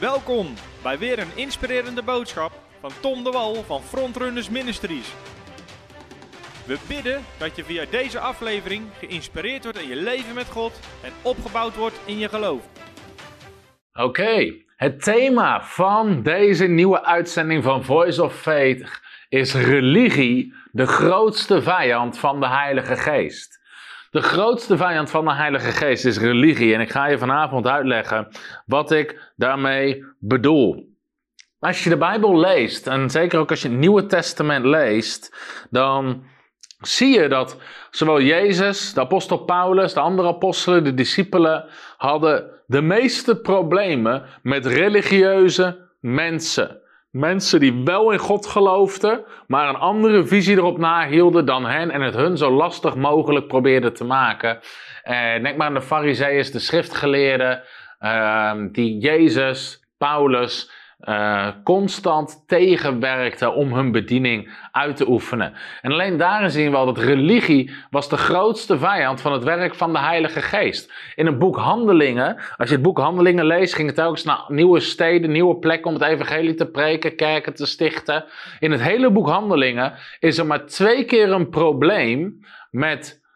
Welkom bij weer een inspirerende boodschap van Tom de Wal van Frontrunners Ministries. We bidden dat je via deze aflevering geïnspireerd wordt in je leven met God en opgebouwd wordt in je geloof. Oké, het thema van deze nieuwe uitzending van Voice of Faith is religie, de grootste vijand van de Heilige Geest. De grootste vijand van de Heilige Geest is religie. En ik ga je vanavond uitleggen wat ik daarmee bedoel. Als je de Bijbel leest, en zeker ook als je het Nieuwe Testament leest, dan zie je dat zowel Jezus, de apostel Paulus, de andere apostelen, de discipelen, hadden de meeste problemen met religieuze mensen. Mensen die wel in God geloofden, maar een andere visie erop nahielden dan hen en het hun zo lastig mogelijk probeerden te maken. Eh, denk maar aan de fariseeërs, de schriftgeleerden, die Jezus, Paulus uh, constant tegenwerkte om hun bediening uit te oefenen. En alleen daarin zien we al dat religie was de grootste vijand van het werk van de Heilige Geest. In het boek Handelingen, als je het boek Handelingen leest, ging het telkens naar nieuwe steden, nieuwe plekken om het evangelie te preken, kerken te stichten. In het hele boek Handelingen is er maar twee keer een probleem met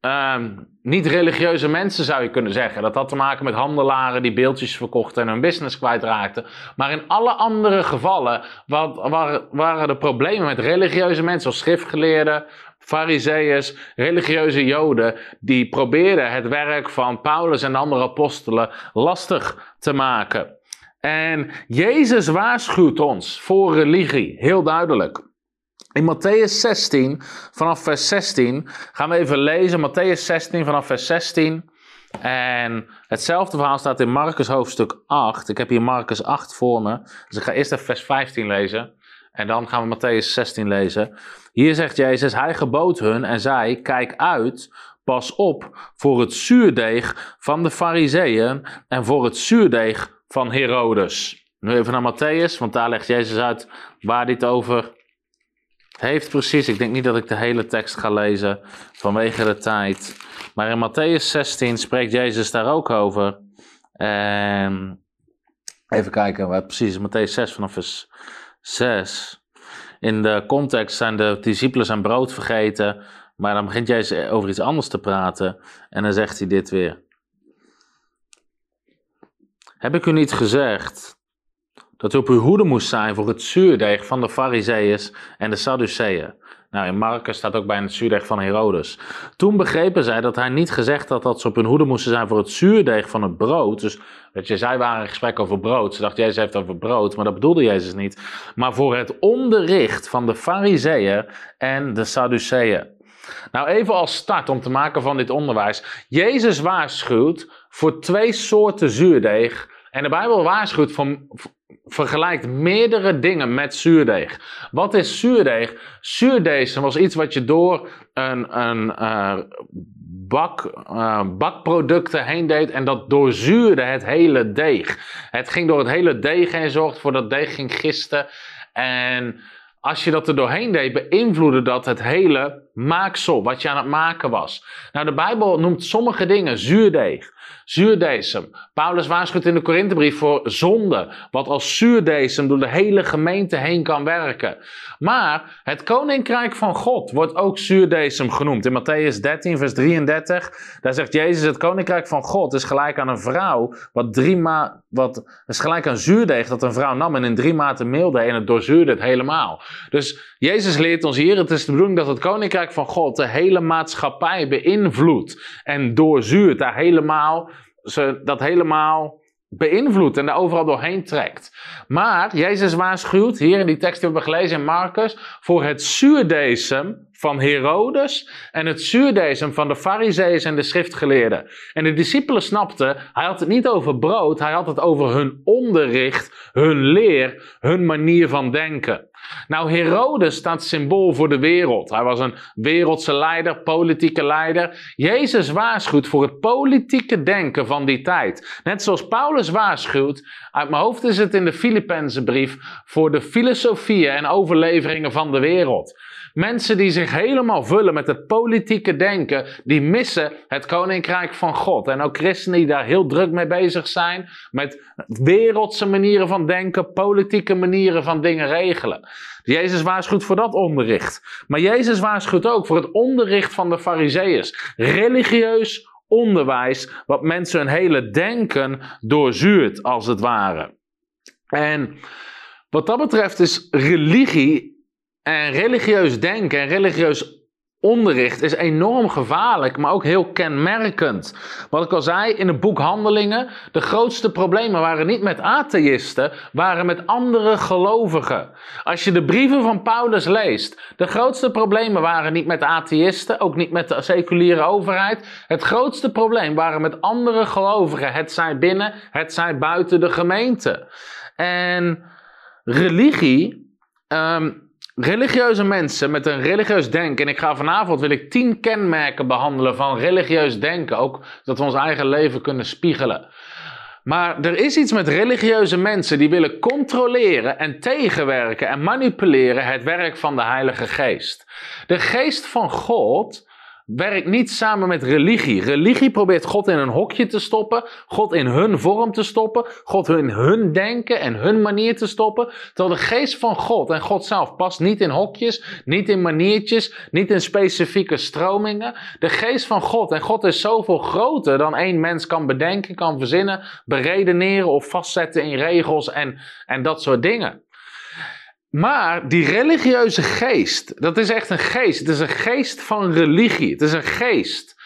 Ehm, niet-religieuze mensen zou je kunnen zeggen. Dat had te maken met handelaren die beeldjes verkochten en hun business kwijtraakten. Maar in alle andere gevallen wat, waren, er problemen met religieuze mensen, zoals schriftgeleerden, fariseeërs, religieuze joden, die probeerden het werk van Paulus en de andere apostelen lastig te maken. En Jezus waarschuwt ons voor religie, heel duidelijk. In Matthäus 16, vanaf vers 16, gaan we even lezen. Matthäus 16, vanaf vers 16. En hetzelfde verhaal staat in Marcus hoofdstuk 8. Ik heb hier Marcus 8 voor me. Dus ik ga eerst even vers 15 lezen. En dan gaan we Matthäus 16 lezen. Hier zegt Jezus, hij gebood hun en zei, kijk uit, pas op voor het zuurdeeg van de fariseeën en voor het zuurdeeg van Herodes. Nu even naar Matthäus, want daar legt Jezus uit waar dit over heeft precies, ik denk niet dat ik de hele tekst ga lezen vanwege de tijd. Maar in Matthäus 16 spreekt Jezus daar ook over. En even kijken, wat precies, Matthäus 6 vanaf vers 6. In de context zijn de discipelen zijn brood vergeten. Maar dan begint Jezus over iets anders te praten. En dan zegt hij dit weer. Heb ik u niet gezegd dat u op uw hoede moest zijn voor het zuurdeeg van de Fariseeërs en de Sadduceeën. Nou, in Marcus staat ook bij het zuurdeeg van Herodes. Toen begrepen zij dat hij niet gezegd had dat ze op hun hoede moesten zijn voor het zuurdeeg van het brood. Dus, weet je, zij waren in gesprek over brood. Ze dachten, Jezus heeft over brood, maar dat bedoelde Jezus niet. Maar voor het onderricht van de Fariseeën en de Sadduceeën. Nou, even als start om te maken van dit onderwijs. Jezus waarschuwt voor twee soorten zuurdeeg. En de Bijbel waarschuwt voor, vergelijkt meerdere dingen met zuurdeeg. Wat is zuurdeeg? Zuurdeeg was iets wat je door een, een uh, bak, uh, bakproducten heen deed en dat doorzuurde het hele deeg. Het ging door het hele deeg heen, zorgde voor dat deeg ging gisten en als je dat er doorheen deed, beïnvloedde dat het hele maaksel wat je aan het maken was. Nou, de Bijbel noemt sommige dingen zuurdeeg zuurdesem. Paulus waarschuwt in de Korinthebrief voor zonde, wat als zuurdesem door de hele gemeente heen kan werken. Maar het koninkrijk van God wordt ook zuurdesem genoemd. In Matthäus 13, vers 33, daar zegt Jezus: Het koninkrijk van God is gelijk aan een vrouw, wat drie ma wat is gelijk aan zuurdeeg dat een vrouw nam en in drie maten meel deed en het doorzuurde het helemaal. Dus Jezus leert ons hier: het is de bedoeling dat het koninkrijk van God de hele maatschappij beïnvloedt en doorzuurt daar helemaal ze dat helemaal beïnvloedt en daar overal doorheen trekt. Maar Jezus waarschuwt, hier in die tekst die we hebben gelezen in Marcus, voor het zuurdesem van Herodes en het zuurdesem van de fariseeën en de schriftgeleerden. En de discipelen snapten, hij had het niet over brood, hij had het over hun onderricht, hun leer, hun manier van denken. Nou, Herodes staat symbool voor de wereld. Hij was een wereldse leider, politieke leider. Jezus waarschuwt voor het politieke denken van die tijd. Net zoals Paulus waarschuwt, uit mijn hoofd is het in de Filippense brief, voor de filosofieën en overleveringen van de wereld. Mensen die zich helemaal vullen met het politieke denken, die missen het koninkrijk van God. En ook christenen die daar heel druk mee bezig zijn, met wereldse manieren van denken, politieke manieren van dingen regelen. Jezus waarschuwt voor dat onderricht. Maar Jezus waarschuwt ook voor het onderricht van de Fariseeërs. Religieus onderwijs, wat mensen hun hele denken doorzuurt, als het ware. En wat dat betreft is religie en religieus denken en religieus onderricht is enorm gevaarlijk, maar ook heel kenmerkend. Wat ik al zei in het boek Handelingen, de grootste problemen waren niet met atheïsten, waren met andere gelovigen. Als je de brieven van Paulus leest, de grootste problemen waren niet met atheïsten, ook niet met de seculiere overheid. Het grootste probleem waren met andere gelovigen, het zij binnen, het zij buiten de gemeente. En religie, ehm, religieuze mensen met een religieus denken. En ik ga vanavond wil ik tien kenmerken behandelen van religieus denken. Ook dat we ons eigen leven kunnen spiegelen. Maar er is iets met religieuze mensen die willen controleren en tegenwerken en manipuleren het werk van de Heilige Geest. De Geest van God werkt niet samen met religie. Religie probeert God in een hokje te stoppen, God in hun vorm te stoppen, God in hun denken en hun manier te stoppen. Terwijl de geest van God en God zelf past niet in hokjes, niet in maniertjes, niet in specifieke stromingen. De geest van God en God is zoveel groter dan één mens kan bedenken, kan verzinnen, beredeneren of vastzetten in regels en, en dat soort dingen. Maar die religieuze geest, dat is echt een geest. Het is een geest van religie. Het is een geest.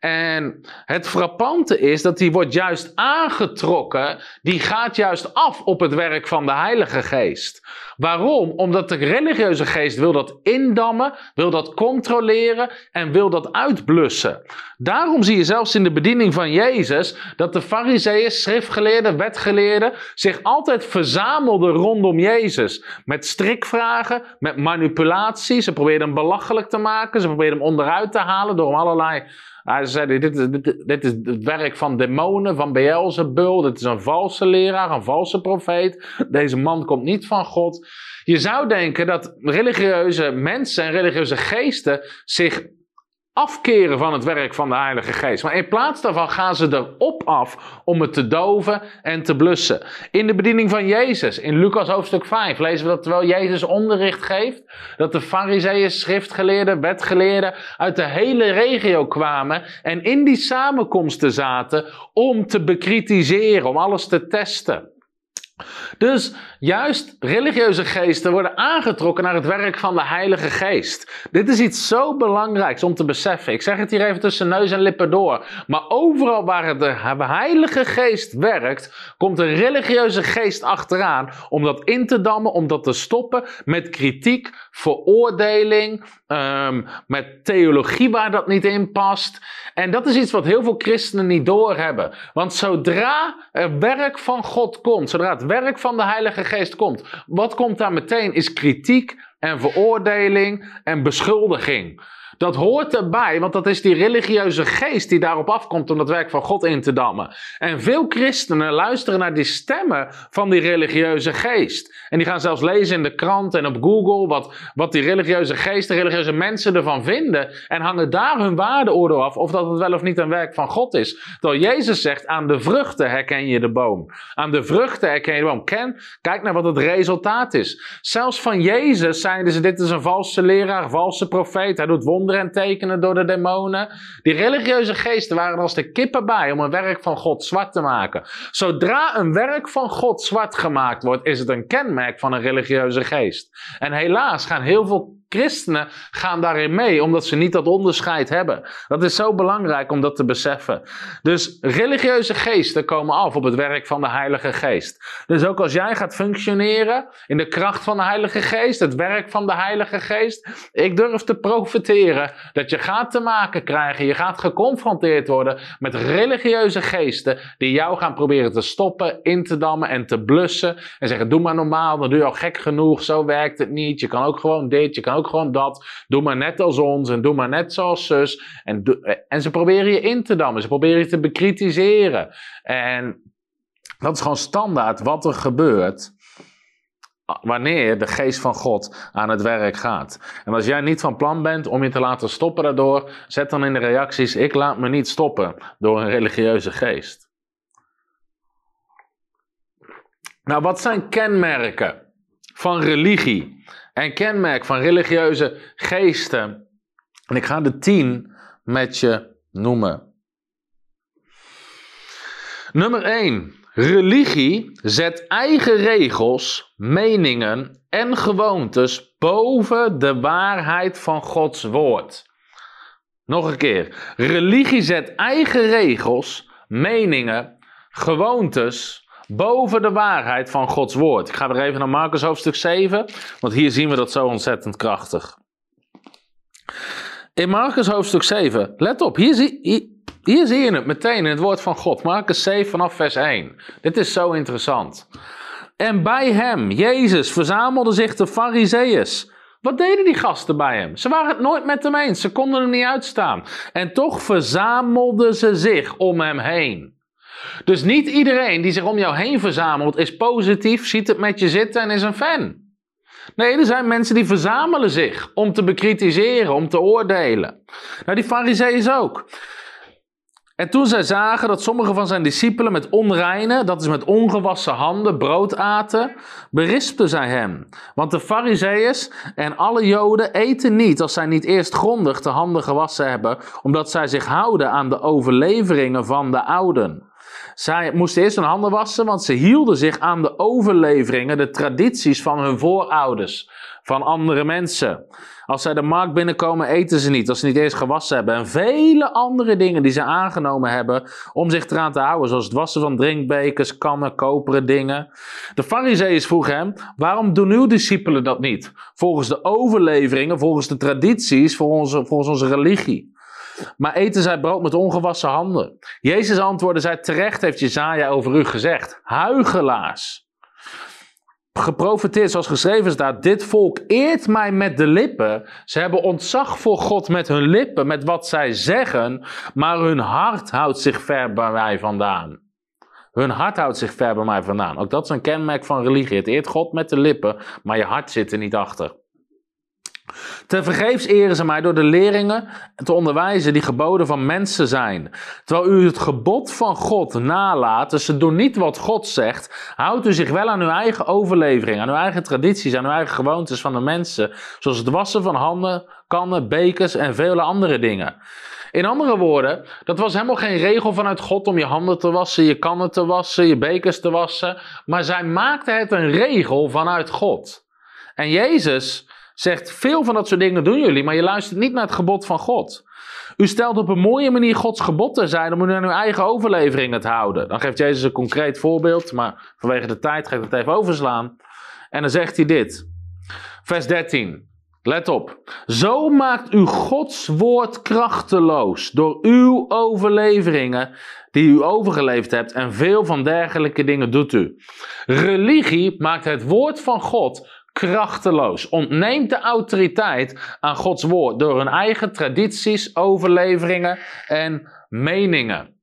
En het frappante is dat die wordt juist aangetrokken, die gaat juist af op het werk van de Heilige Geest. Waarom? Omdat de religieuze geest wil dat indammen, wil dat controleren en wil dat uitblussen. Daarom zie je zelfs in de bediening van Jezus dat de fariseeën, schriftgeleerden, wetgeleerden zich altijd verzamelden rondom Jezus. Met strikvragen, met manipulatie. Ze probeerden hem belachelijk te maken, ze probeerden hem onderuit te halen door hem allerlei hij zei, dit, dit, dit, is het werk van demonen, van Beelzebul. Dit is een valse leraar, een valse profeet. Deze man komt niet van God. Je zou denken dat religieuze mensen en religieuze geesten zich afkeren van het werk van de Heilige Geest. Maar in plaats daarvan gaan ze erop af om het te doven en te blussen. In de bediening van Jezus, in Lucas hoofdstuk 5, lezen we dat terwijl Jezus onderricht geeft, dat de fariseeën, schriftgeleerden, wetgeleerden uit de hele regio kwamen en in die samenkomsten zaten om te bekritiseren, om alles te testen. Dus juist religieuze geesten worden aangetrokken naar het werk van de Heilige Geest. Dit is iets zo belangrijks om te beseffen. Ik zeg het hier even tussen neus en lippen door. Maar overal waar de Heilige Geest werkt, komt een religieuze geest achteraan om dat in te dammen, om dat te stoppen met kritiek, veroordeling, um, met theologie waar dat niet in past. En dat is iets wat heel veel christenen niet doorhebben. Want zodra er werk van God komt, zodra het werk van de Heilige Geest komt, wat komt daar meteen is kritiek en veroordeling en beschuldiging. Dat hoort erbij, want dat is die religieuze geest die daarop afkomt om dat werk van God in te dammen. En veel christenen luisteren naar die stemmen van die religieuze geest. En die gaan zelfs lezen in de krant en op Google wat, wat die religieuze geest, de religieuze mensen ervan vinden. En hangen daar hun waardeoordeel af of dat het wel of niet een werk van God is. Terwijl Jezus zegt, aan de vruchten herken je de boom. Aan de vruchten herken je de boom. Ken, kijk naar wat het resultaat is. Zelfs van Jezus zeiden ze, dit is een valse leraar, valse profeet. Hij doet wonderen en tekenen door de demonen. Die religieuze geesten waren als de kippen bij om een werk van God zwart te maken. Zodra een werk van God zwart gemaakt wordt, is het een kenmerk van een religieuze geest. En helaas gaan heel veel Christenen gaan daarin mee, omdat ze niet dat onderscheid hebben. Dat is zo belangrijk om dat te beseffen. Dus religieuze geesten komen af op het werk van de Heilige Geest. Dus ook als jij gaat functioneren in de kracht van de Heilige Geest, het werk van de Heilige Geest, ik durf te profiteren dat je gaat te maken krijgen, je gaat geconfronteerd worden met religieuze geesten die jou gaan proberen te stoppen, in te dammen en te blussen en zeggen: Doe maar normaal, dan doe je al gek genoeg, zo werkt het niet. Je kan ook gewoon dit, je kan ook gewoon dat. Doe maar net als ons en doe maar net zoals zus. En, en ze proberen je in te dammen. Ze proberen je te bekritiseren. En dat is gewoon standaard wat er gebeurt wanneer de geest van God aan het werk gaat. En als jij niet van plan bent om je te laten stoppen daardoor, zet dan in de reacties: ik laat me niet stoppen door een religieuze geest. Nou, wat zijn kenmerken van religie en kenmerk van religieuze geesten? En ik ga de tien met je noemen. Nummer 1. Religie zet eigen regels, meningen en gewoontes boven de waarheid van Gods woord. Nog een keer. Religie zet eigen regels, meningen, gewoontes boven de waarheid van Gods woord. Ik ga weer even naar Marcus hoofdstuk 7, want hier zien we dat zo ontzettend krachtig. In Marcus hoofdstuk 7, let op, hier zie, hier, hier zie je het meteen in het woord van God. Marcus 7 vanaf vers 1. Dit is zo interessant. En bij hem, Jezus, verzamelden zich de Fariseeërs. Wat deden die gasten bij hem? Ze waren het nooit met hem eens. Ze konden hem niet uitstaan. En toch verzamelden ze zich om hem heen. Dus niet iedereen die zich om jou heen verzamelt is positief, ziet het met je zitten en is een fan. Nee, er zijn mensen die verzamelen zich om te bekritiseren, om te oordelen. Nou, die fariseeën ook. En toen zij zagen dat sommige van zijn discipelen met onreine, dat is met ongewassen handen, brood aten, berispten zij hem. Want de fariseeërs en alle joden eten niet als zij niet eerst grondig de handen gewassen hebben, omdat zij zich houden aan de overleveringen van de ouden. Zij moesten eerst hun handen wassen, want ze hielden zich aan de overleveringen, de tradities van hun voorouders, van andere mensen. Als zij de markt binnenkomen, eten ze niet, als ze niet eens gewassen hebben. En vele andere dingen die ze aangenomen hebben om zich eraan te houden, zoals het wassen van drinkbekers, kannen, koperen dingen. De fariseeërs vroegen hem, waarom doen uw discipelen dat niet? Volgens de overleveringen, volgens de tradities, volgens onze religie. Maar eten zij brood met ongewassen handen? Jezus antwoordde, zij terecht heeft Jezaja over u gezegd. Huigelaars. Geprofiteerd zoals geschreven staat, dit volk eert mij met de lippen. Ze hebben ontzag voor God met hun lippen, met wat zij zeggen, maar hun hart houdt zich ver bij mij vandaan. Hun hart houdt zich ver bij mij vandaan. Ook dat is een kenmerk van religie. Het eert God met de lippen, maar je hart zit er niet achter. Te vergeefs eren ze mij door de leringen te onderwijzen die geboden van mensen zijn. Terwijl u het gebod van God nalaat, dus ze doen niet wat God zegt, houdt u zich wel aan uw eigen overlevering, aan uw eigen tradities, aan uw eigen gewoontes van de mensen, zoals het wassen van handen, kannen, bekers en vele andere dingen. In andere woorden, dat was helemaal geen regel vanuit God om je handen te wassen, je kannen te wassen, je bekers te wassen, maar zij maakten het een regel vanuit God. En Jezus zegt: Veel van dat soort dingen doen jullie, maar je luistert niet naar het gebod van God. U stelt op een mooie manier Gods gebod te zijn om u aan uw eigen overleveringen te houden. Dan geeft Jezus een concreet voorbeeld, maar vanwege de tijd ga ik het even overslaan. En dan zegt hij dit. Vers 13. Let op. Zo maakt u Gods woord krachteloos door uw overleveringen die u overgeleverd hebt en veel van dergelijke dingen doet u. Religie maakt het woord van God krachteloos. Ontneemt de autoriteit aan Gods woord door hun eigen tradities, overleveringen en meningen.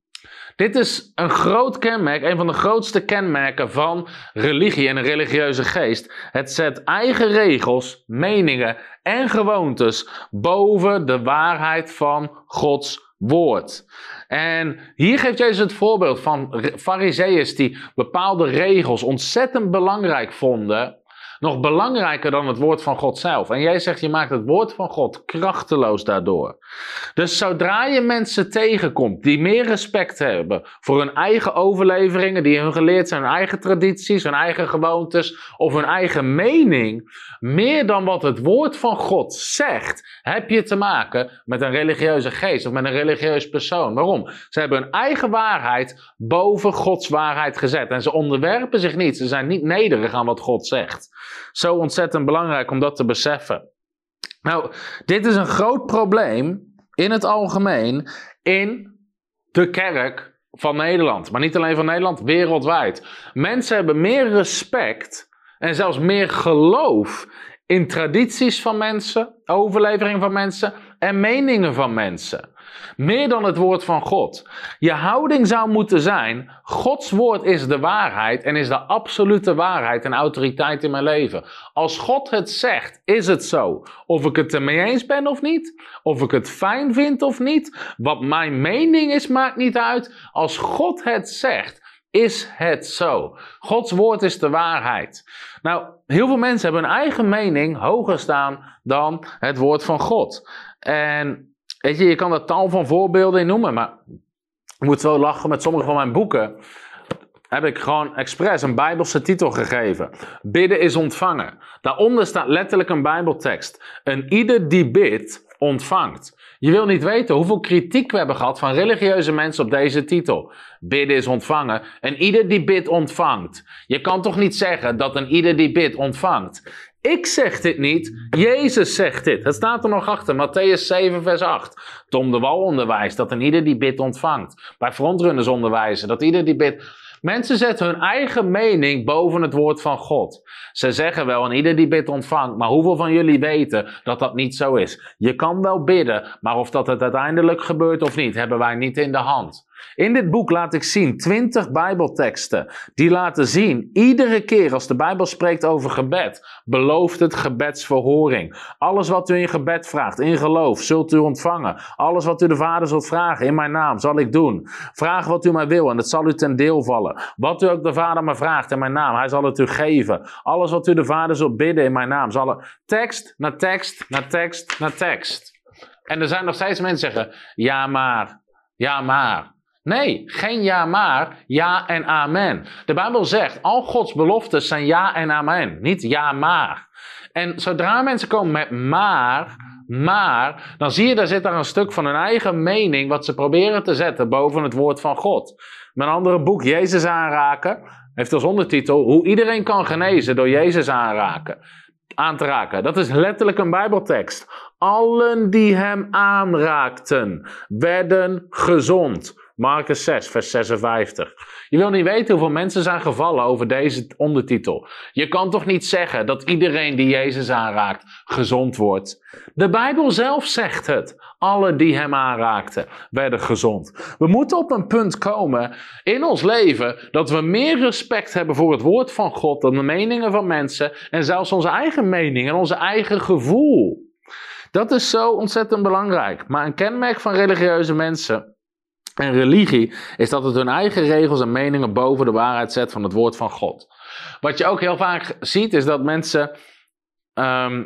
Dit is een groot kenmerk, een van de grootste kenmerken van religie en een religieuze geest. Het zet eigen regels, meningen en gewoontes boven de waarheid van Gods woord. En hier geeft Jezus het voorbeeld van fariseeërs die bepaalde regels ontzettend belangrijk vonden nog belangrijker dan het woord van God zelf. En jij zegt, je maakt het woord van God krachteloos daardoor. Dus zodra je mensen tegenkomt die meer respect hebben voor hun eigen overleveringen, die hun geleerd zijn, hun eigen tradities, hun eigen gewoontes of hun eigen mening, meer dan wat het woord van God zegt, heb je te maken met een religieuze geest of met een religieus persoon. Waarom? Ze hebben hun eigen waarheid boven Gods waarheid gezet. En ze onderwerpen zich niet. Ze zijn niet nederig aan wat God zegt. Zo ontzettend belangrijk om dat te beseffen. Nou, dit is een groot probleem in het algemeen in de kerk van Nederland. Maar niet alleen van Nederland, wereldwijd. Mensen hebben meer respect en zelfs meer geloof in tradities van mensen, overleveringen van mensen en meningen van mensen. Meer dan het woord van God. Je houding zou moeten zijn: Gods woord is de waarheid en is de absolute waarheid en autoriteit in mijn leven. Als God het zegt, is het zo. Of ik het ermee eens ben of niet, of ik het fijn vind of niet, wat mijn mening is, maakt niet uit. Als God het zegt, is het zo. Gods woord is de waarheid. Nou, heel veel mensen hebben hun eigen mening hoger staan dan het woord van God. En weet je, kan er tal van voorbeelden in noemen, maar ik moet zo lachen met sommige van mijn boeken. Heb ik gewoon expres een Bijbelse titel gegeven. Bidden is ontvangen. Daaronder staat letterlijk een Bijbeltekst. En ieder die bidt, ontvangt. Je wil niet weten hoeveel kritiek we hebben gehad van religieuze mensen op deze titel. Bidden is ontvangen. En ieder die bidt ontvangt. Je kan toch niet zeggen dat een ieder die bidt ontvangt. Ik zeg dit niet, Jezus zegt dit. Het staat er nog achter, Matthäus 7, vers 8. Tom de Wal onderwijst dat een ieder die bidt ontvangt. Bij frontrunners onderwijzen dat ieder die bidt Mensen zetten hun eigen mening boven het woord van God. Ze zeggen wel, en ieder die bidt ontvangt, maar hoeveel van jullie weten dat dat niet zo is? Je kan wel bidden, maar of dat het uiteindelijk gebeurt of niet, hebben wij niet in de hand. In dit boek laat ik zien 20 Bijbelteksten die laten zien, iedere keer als de Bijbel spreekt over gebed, belooft het gebedsverhoring. Alles wat u in gebed vraagt, in geloof, zult u ontvangen. Alles wat u de Vader zult vragen, in mijn naam, zal ik doen. Vraag wat u maar wil en het zal u ten deel vallen. Wat u ook de Vader maar vraagt in mijn naam, hij zal het u geven. Alles wat u de Vader zult bidden in mijn naam, zal er tekst na tekst na tekst na tekst. En er zijn nog steeds mensen die zeggen, ja maar, ja maar. Nee, geen ja maar, ja en amen. De Bijbel zegt, al Gods beloftes zijn ja en amen, niet ja maar. En zodra mensen komen met maar, maar, dan zie je, daar zit daar een stuk van hun eigen mening, wat ze proberen te zetten boven het woord van God. Mijn andere boek, Jezus aanraken, heeft als ondertitel, hoe iedereen kan genezen door Jezus aanraken. Aan te raken. Dat is letterlijk een Bijbeltekst. Allen die hem aanraakten, werden gezond. Marcus 6, vers 56. Je wil niet weten hoeveel mensen zijn gevallen over deze ondertitel. Je kan toch niet zeggen dat iedereen die Jezus aanraakt gezond wordt? De Bijbel zelf zegt het. Alle die hem aanraakten werden gezond. We moeten op een punt komen in ons leven dat we meer respect hebben voor het woord van God dan de meningen van mensen en zelfs onze eigen mening en onze eigen gevoel. Dat is zo ontzettend belangrijk. Maar een kenmerk van religieuze mensen en religie is dat het hun eigen regels en meningen boven de waarheid zet van het woord van God. Wat je ook heel vaak ziet is dat mensen ehm,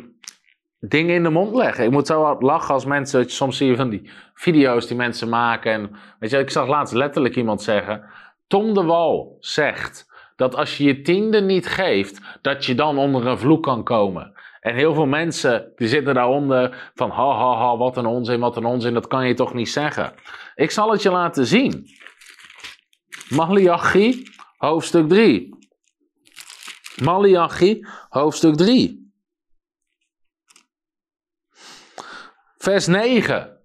dingen in de mond leggen. Ik moet zo wat lachen als mensen, soms zie je van die video's die mensen maken. En, weet je, ik zag laatst letterlijk iemand zeggen, Tom de Wal zegt dat als je je tiende niet geeft, dat je dan onder een vloek kan komen. En heel veel mensen die zitten daaronder van ha ha ha, wat een onzin, wat een onzin, dat kan je toch niet zeggen. Ik zal het je laten zien. Malachi, hoofdstuk 3. Malachi, hoofdstuk 3. Vers 9.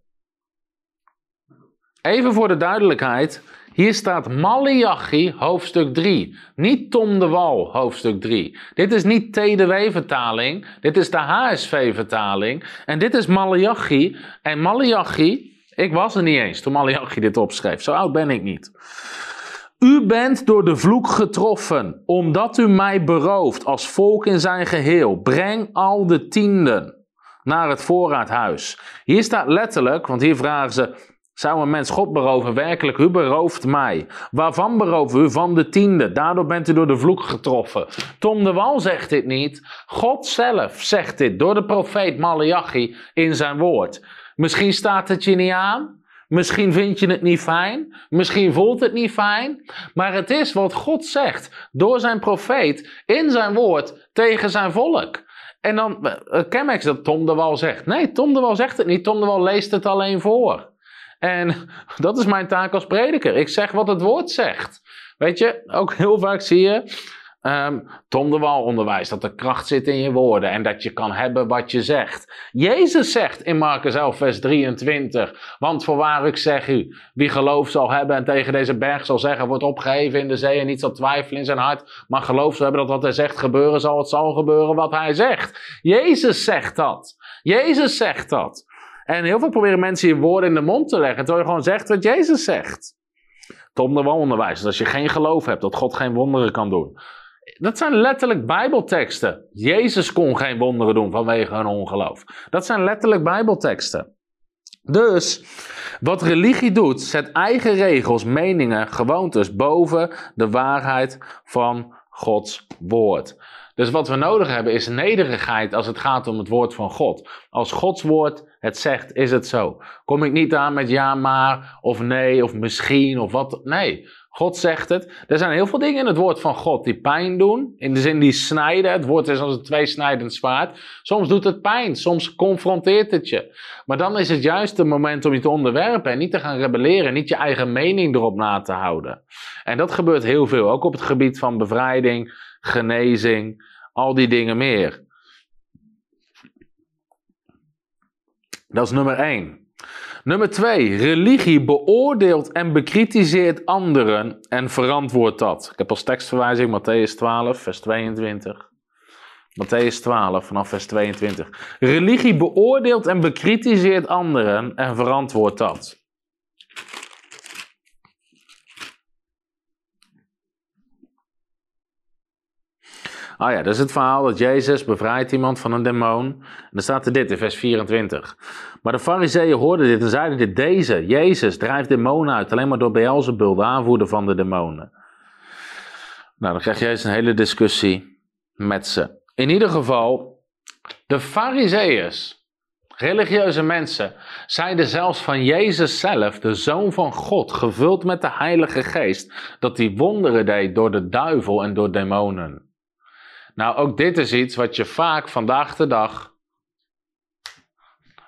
Even voor de duidelijkheid. Hier staat Malachi hoofdstuk 3. Niet Tom de Wal hoofdstuk 3. Dit is niet TDW-vertaling. Dit is de HSV-vertaling. En dit is Malachi. En Malachi, ik was er niet eens toen Malachi dit opschreef. Zo oud ben ik niet. U bent door de vloek getroffen, omdat u mij berooft als volk in zijn geheel. Breng al de tienden naar het voorraadhuis. Hier staat letterlijk, want hier vragen ze zou een mens God beroven? Werkelijk, u berooft mij. Waarvan beroven u? Van de tiende. Daardoor bent u door de vloek getroffen. Tom de Wal zegt dit niet. God zelf zegt dit door de profeet Malachi in zijn woord. Misschien staat het je niet aan. Misschien vind je het niet fijn. Misschien voelt het niet fijn. Maar het is wat God zegt door zijn profeet in zijn woord tegen zijn volk. En dan uh, kenmerk dat Tom de Wal zegt. Nee, Tom de Wal zegt het niet. Tom de Wal leest het alleen voor. En dat is mijn taak als prediker. Ik zeg wat het woord zegt. Weet je, ook heel vaak zie je um, Tom de Wal onderwijs dat er kracht zit in je woorden en dat je kan hebben wat je zegt. Jezus zegt in Marcus 11, vers 23: Want voorwaar ik zeg u, wie geloof zal hebben en tegen deze berg zal zeggen: wordt opgeheven in de zee en niet zal twijfelen in zijn hart, maar geloof zal hebben dat wat hij zegt gebeuren zal, het zal gebeuren wat hij zegt. Jezus zegt dat. Jezus zegt dat. En heel veel proberen mensen je woorden in de mond te leggen, terwijl je gewoon zegt wat Jezus zegt. Tom de Wal onderwijs, als je geen geloof hebt dat God geen wonderen kan doen. Dat zijn letterlijk Bijbelteksten. Jezus kon geen wonderen doen vanwege hun ongeloof. Dat zijn letterlijk Bijbelteksten. Dus wat religie doet, zet eigen regels, meningen, gewoontes boven de waarheid van Gods woord. Dus wat we nodig hebben is nederigheid als het gaat om het woord van God. Als Gods woord het zegt, is het zo. Kom ik niet aan met ja maar, of nee, of misschien, of wat. Nee, God zegt het. Er zijn heel veel dingen in het woord van God die pijn doen. In de zin die snijden. Het woord is als een tweesnijdend zwaard. Soms doet het pijn. Soms confronteert het je. Maar dan is het juist het moment om je te onderwerpen. En niet te gaan rebelleren. Niet je eigen mening erop na te houden. En dat gebeurt heel veel. Ook op het gebied van bevrijding, genezing. Al die dingen meer. Dat is nummer één. Nummer 2. Religie beoordeelt en bekritiseert anderen en verantwoordt dat. Ik heb als tekstverwijzing Matthäus 12, vers 22. Matthäus 12, vanaf vers 22. Religie beoordeelt en bekritiseert anderen en verantwoordt dat. Ah ja, dat is het verhaal dat Jezus bevrijdt iemand van een demon. En dan staat er dit in vers 24. Maar de fariseeën hoorden dit en zeiden dit. Deze, Jezus, drijft demonen uit. Alleen maar door Beelzebul, de aanvoerder van de demonen. Nou, dan krijg Jezus een hele discussie met ze. In ieder geval, de fariseeën, religieuze mensen, zeiden zelfs van Jezus zelf, de Zoon van God, gevuld met de Heilige Geest, dat hij wonderen deed door de duivel en door demonen. Nou, ook dit is iets wat je vaak vandaag de dag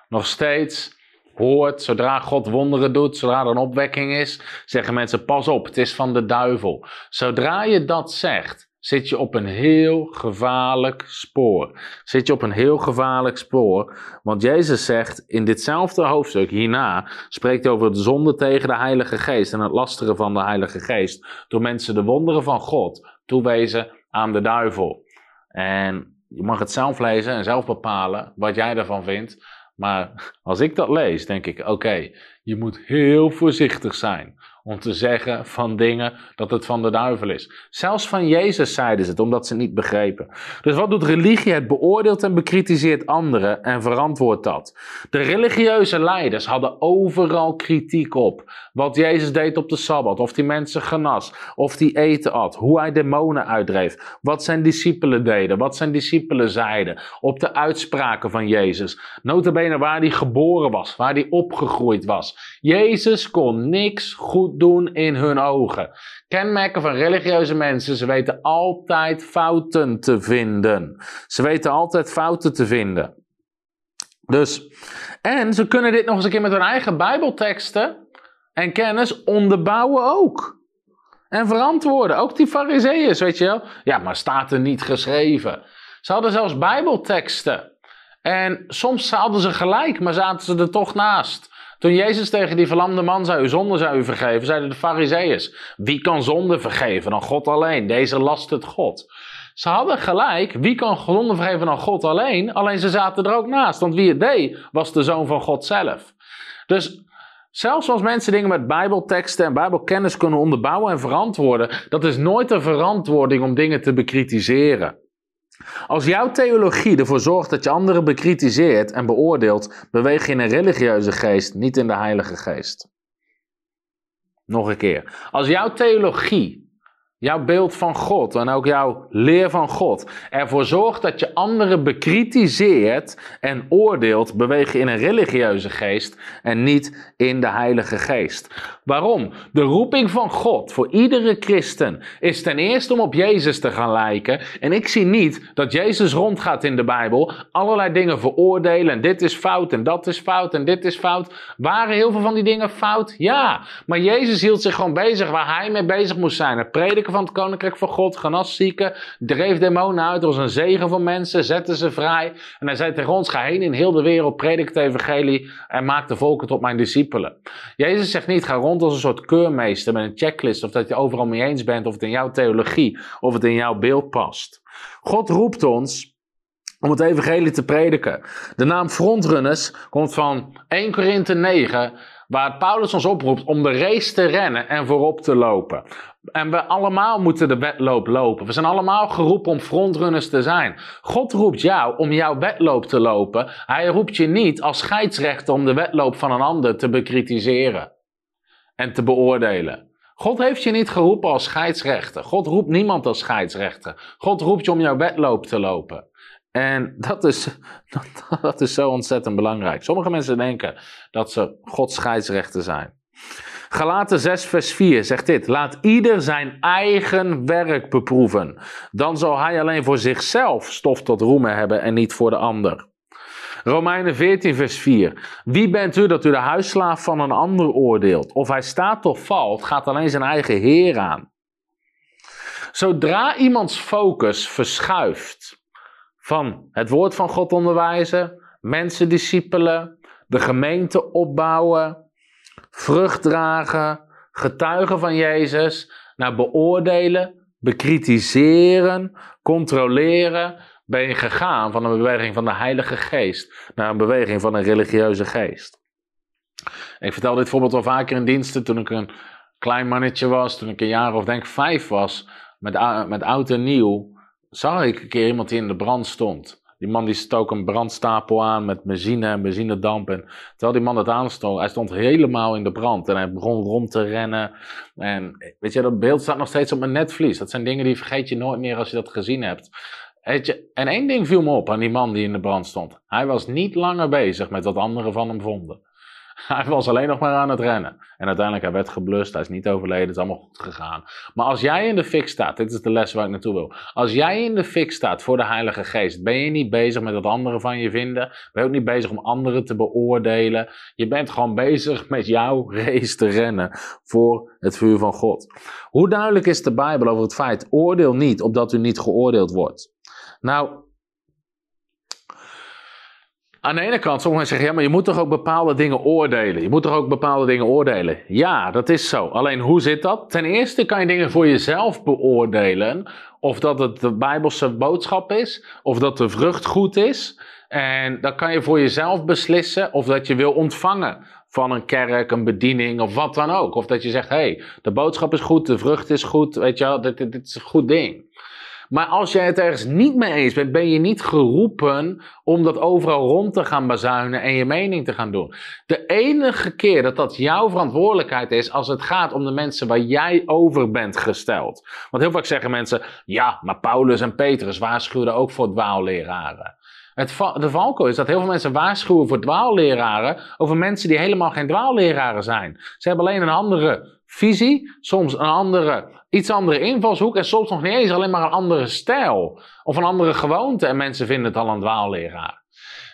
nog steeds hoort. Zodra God wonderen doet, zodra er een opwekking is, zeggen mensen: pas op, het is van de duivel. Zodra je dat zegt, zit je op een heel gevaarlijk spoor. Zit je op een heel gevaarlijk spoor. Want Jezus zegt in ditzelfde hoofdstuk hierna, spreekt over de zonde tegen de Heilige Geest en het lasteren van de Heilige Geest. Door mensen de wonderen van God toewezen aan de duivel. En je mag het zelf lezen en zelf bepalen wat jij ervan vindt. Maar als ik dat lees, denk ik: oké, je moet heel voorzichtig zijn om te zeggen van dingen dat het van de duivel is. Zelfs van Jezus zeiden ze het, omdat ze het niet begrepen. Dus wat doet religie? Het beoordeelt en bekritiseert anderen en verantwoordt dat. De religieuze leiders hadden overal kritiek op. Wat Jezus deed op de Sabbat, of die mensen genas, of die eten at, hoe hij demonen uitdreef, wat zijn discipelen deden, wat zijn discipelen zeiden, op de uitspraken van Jezus. Notabene waar hij geboren was, waar hij opgegroeid was. Jezus kon niks goed doen in hun ogen. Kenmerken van religieuze mensen, ze weten altijd fouten te vinden. Ze weten altijd fouten te vinden. Dus, en ze kunnen dit nog eens een keer met hun eigen Bijbelteksten en kennis onderbouwen ook. En verantwoorden. Ook die fariseeën, weet je wel. Ja, maar staat er niet geschreven. Ze hadden zelfs Bijbelteksten. En soms hadden ze gelijk, maar zaten ze er toch naast. Toen Jezus tegen die verlamde man zei, zonde zou u vergeven, zeiden de fariseeërs, wie kan zonde vergeven dan God alleen? Deze last het God. Ze hadden gelijk, wie kan zonde vergeven dan God alleen? Alleen ze zaten er ook naast, want wie het deed, was de Zoon van God zelf. Dus Zelfs als mensen dingen met Bijbelteksten en Bijbelkennis kunnen onderbouwen en verantwoorden, dat is nooit een verantwoording om dingen te bekritiseren. Als jouw theologie ervoor zorgt dat je anderen bekritiseert en beoordeelt, beweeg je in een religieuze geest, niet in de Heilige Geest. Nog een keer. Als jouw theologie jouw beeld van God en ook jouw leer van God ervoor zorgt dat je anderen bekritiseert en oordeelt, beweeg je in een religieuze geest en niet in de Heilige Geest. Waarom? De roeping van God voor iedere christen is ten eerste om op Jezus te gaan lijken. En ik zie niet dat Jezus rondgaat in de Bijbel, allerlei dingen veroordelen en dit is fout en dat is fout en dit is fout. Waren heel veel van die dingen fout? Ja. Maar Jezus hield zich gewoon bezig waar hij mee bezig moest zijn. Het prediken van het koninkrijk van God, genas zieken, dreef demonen uit, was een zegen voor mensen, zette ze vrij. En hij zei tegen ons, ga heen in heel de wereld, predik het evangelie en maak de volken tot mijn discipelen. Jezus zegt niet, ga rond als een soort keurmeester met een checklist, of dat je overal mee eens bent, of het in jouw theologie, of het in jouw beeld past. God roept ons om het evangelie te prediken. De naam frontrunners komt van 1 Korinthe 9, waar Paulus ons oproept om de race te rennen en voorop te lopen. En we allemaal moeten de wedloop lopen. We zijn allemaal geroepen om frontrunners te zijn. God roept jou om jouw wedloop te lopen. Hij roept je niet als scheidsrechter om de wedloop van een ander te bekritiseren en te beoordelen. God heeft je niet geroepen als scheidsrechter. God roept niemand als scheidsrechter. God roept je om jouw wedloop te lopen. En dat is, dat, dat is zo ontzettend belangrijk. Sommige mensen denken dat ze Gods scheidsrechter zijn. Galaten 6, vers 4 zegt dit: Laat ieder zijn eigen werk beproeven. Dan zal hij alleen voor zichzelf stof tot roemen hebben en niet voor de ander. Romeinen 14, vers 4. Wie bent u dat u de huisslaaf van een ander oordeelt? Of hij staat of valt, gaat alleen zijn eigen Heer aan. Zodra iemands focus verschuift van het woord van God onderwijzen, mensen discipelen, de gemeente opbouwen, vrucht dragen, getuigen van Jezus, naar beoordelen, bekritiseren, controleren, ben je gegaan van een beweging van de Heilige Geest naar een beweging van een religieuze geest. Ik vertel dit voorbeeld al vaker in diensten toen ik een klein mannetje was, toen ik een jaar of denk vijf was, met, met oud en nieuw, zag ik een keer iemand die in de brand stond. Die man die stook een brandstapel aan met benzine en benzinedamp. En terwijl die man het aanstond, hij stond helemaal in de brand. En hij begon rond te rennen. En weet je, dat beeld staat nog steeds op mijn netvlies. Dat zijn dingen die vergeet je nooit meer als je dat gezien hebt. En één ding viel me op aan die man die in de brand stond. Hij was niet langer bezig met wat anderen van hem vonden. Hij was alleen nog maar aan het rennen. En uiteindelijk, hij werd geblust, hij is niet overleden, het is allemaal goed gegaan. Maar als jij in de fik staat, dit is de les waar ik naartoe wil. Als jij in de fik staat voor de Heilige Geest, ben je niet bezig met wat anderen van je vinden. Ben je ook niet bezig om anderen te beoordelen. Je bent gewoon bezig met jouw race te rennen voor het vuur van God. Hoe duidelijk is de Bijbel over het feit, oordeel niet opdat u niet geoordeeld wordt. Nou, aan de ene kant, sommigen zeggen, ja, maar je moet toch ook bepaalde dingen oordelen. Je moet toch ook bepaalde dingen oordelen. Ja, dat is zo. Alleen, hoe zit dat? Ten eerste kan je dingen voor jezelf beoordelen. Of dat het de Bijbelse boodschap is, of dat de vrucht goed is. En dan kan je voor jezelf beslissen of dat je wil ontvangen van een kerk, een bediening of wat dan ook. Of dat je zegt, hé, hey, de boodschap is goed, de vrucht is goed, weet je wel, dit, is een goed ding. Maar als jij het ergens niet mee eens bent, ben je niet geroepen om dat overal rond te gaan bazuinen en je mening te gaan doen. De enige keer dat dat jouw verantwoordelijkheid is, als het gaat om de mensen waar jij over bent gesteld. Want heel vaak zeggen mensen, ja, maar Paulus en Petrus waarschuwden ook voor dwaalleraren. Het de valko is dat heel veel mensen waarschuwen voor dwaalleraren over mensen die helemaal geen dwaalleraren zijn. Ze hebben alleen een andere visie, soms een andere, iets andere invalshoek en soms nog niet eens alleen maar een andere stijl of een andere gewoonte en mensen vinden het al een dwaalleraar.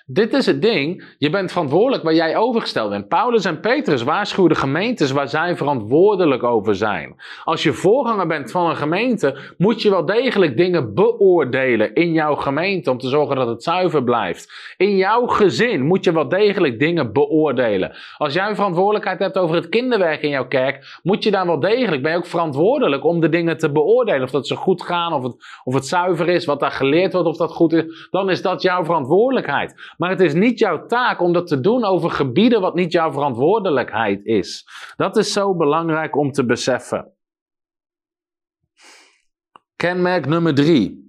Dit is het ding. Je bent verantwoordelijk waar jij overgesteld bent. Paulus en Petrus waarschuwen de gemeentes waar zij verantwoordelijk over zijn. Als je voorganger bent van een gemeente, moet je wel degelijk dingen beoordelen in jouw gemeente om te zorgen dat het zuiver blijft. In jouw gezin moet je wel degelijk dingen beoordelen. Als jij verantwoordelijkheid hebt over het kinderwerk in jouw kerk, moet je daar wel degelijk, ben je ook verantwoordelijk om de dingen te beoordelen. Of dat ze goed gaan, of het, of het zuiver is, wat daar geleerd wordt, of dat goed is. Dan is dat jouw verantwoordelijkheid. Maar het is niet jouw taak om dat te doen over gebieden wat niet jouw verantwoordelijkheid is. Dat is zo belangrijk om te beseffen. Kenmerk nummer drie.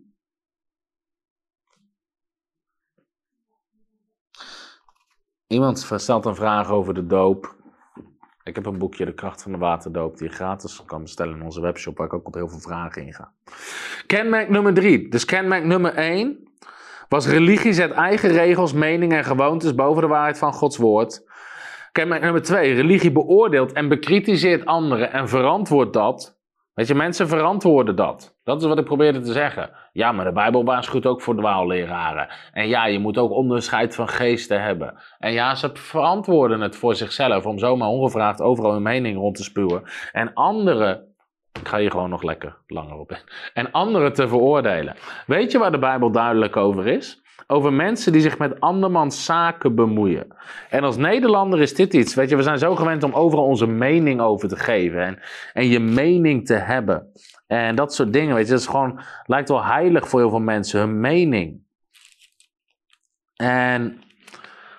Iemand stelt een vraag over de doop. Ik heb een boekje De Kracht van de Waterdoop die je gratis kan bestellen in onze webshop, waar ik ook op heel veel vragen in ga. Kenmerk nummer drie. Dus kenmerk nummer één was religie zet eigen regels, meningen en gewoontes boven de waarheid van Gods woord. Kenmerk nummer twee. Religie beoordeelt en bekritiseert anderen en verantwoordt dat. Weet je, mensen verantwoorden dat. Dat is wat ik probeerde te zeggen. Ja, maar de Bijbel waarschuwt ook voor dwaalleraren. En ja, je moet ook onderscheid van geesten hebben. En ja, ze verantwoorden het voor zichzelf om zomaar ongevraagd overal hun mening rond te spuwen. En anderen ik ga hier gewoon nog lekker langer op in. En anderen te veroordelen. Weet je waar de Bijbel duidelijk over is? Over mensen die zich met andermans zaken bemoeien. En als Nederlander is dit iets. Weet je, we zijn zo gewend om overal onze mening over te geven. En, en je mening te hebben. En dat soort dingen, weet je, dat is gewoon, lijkt wel heilig voor heel veel mensen, hun mening. En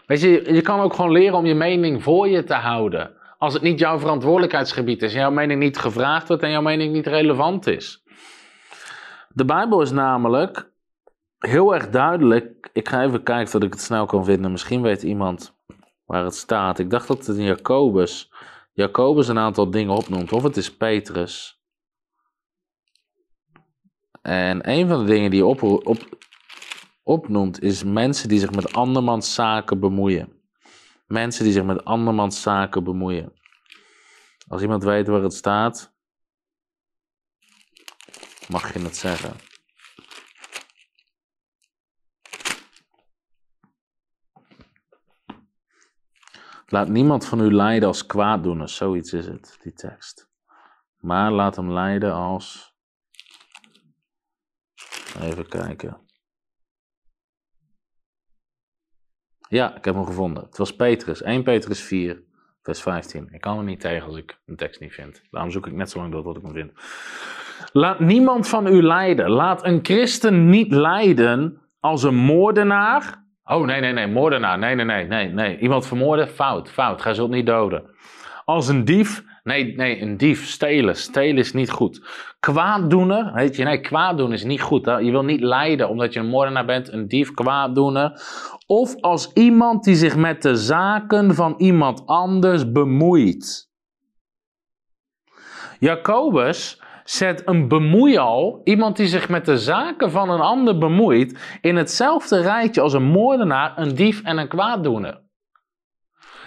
weet je, je kan ook gewoon leren om je mening voor je te houden. Als het niet jouw verantwoordelijkheidsgebied is, jouw mening niet gevraagd wordt en jouw mening niet relevant is. De Bijbel is namelijk heel erg duidelijk. Ik ga even kijken of ik het snel kan vinden. Misschien weet iemand waar het staat. Ik dacht dat het in Jacobus, Jacobus een aantal dingen opnoemt. Of het is Petrus. En een van de dingen die op, op, opnoemt is mensen die zich met andermans zaken bemoeien. Mensen die zich met andermans zaken bemoeien. Als iemand weet waar het staat, mag je het zeggen. Laat niemand van u leiden als kwaaddoener, zoiets is het, die tekst. Maar laat hem leiden als. Even kijken. Ja, ik heb hem gevonden. Het was Petrus, 1 Petrus 4, vers 15. Ik kan er niet tegen als ik een tekst niet vind. Daarom zoek ik net zo lang door tot ik hem vind. Laat niemand van u leiden. Laat een christen niet leiden als een moordenaar. Oh nee, nee, nee, moordenaar. Nee, nee, nee, nee, nee. Iemand vermoorden? Fout, fout. Gij zult niet doden. Als een dief? Nee, nee, een dief. Stelen. Stelen is niet goed. Kwaaddoener? Weet je, nee, kwaaddoen is niet goed. Je wil niet lijden omdat je een moordenaar bent, een dief, kwaaddoener. Of als iemand die zich met de zaken van iemand anders bemoeit. Jacobus zet een bemoeial, iemand die zich met de zaken van een ander bemoeit, in hetzelfde rijtje als een moordenaar, een dief en een kwaaddoener.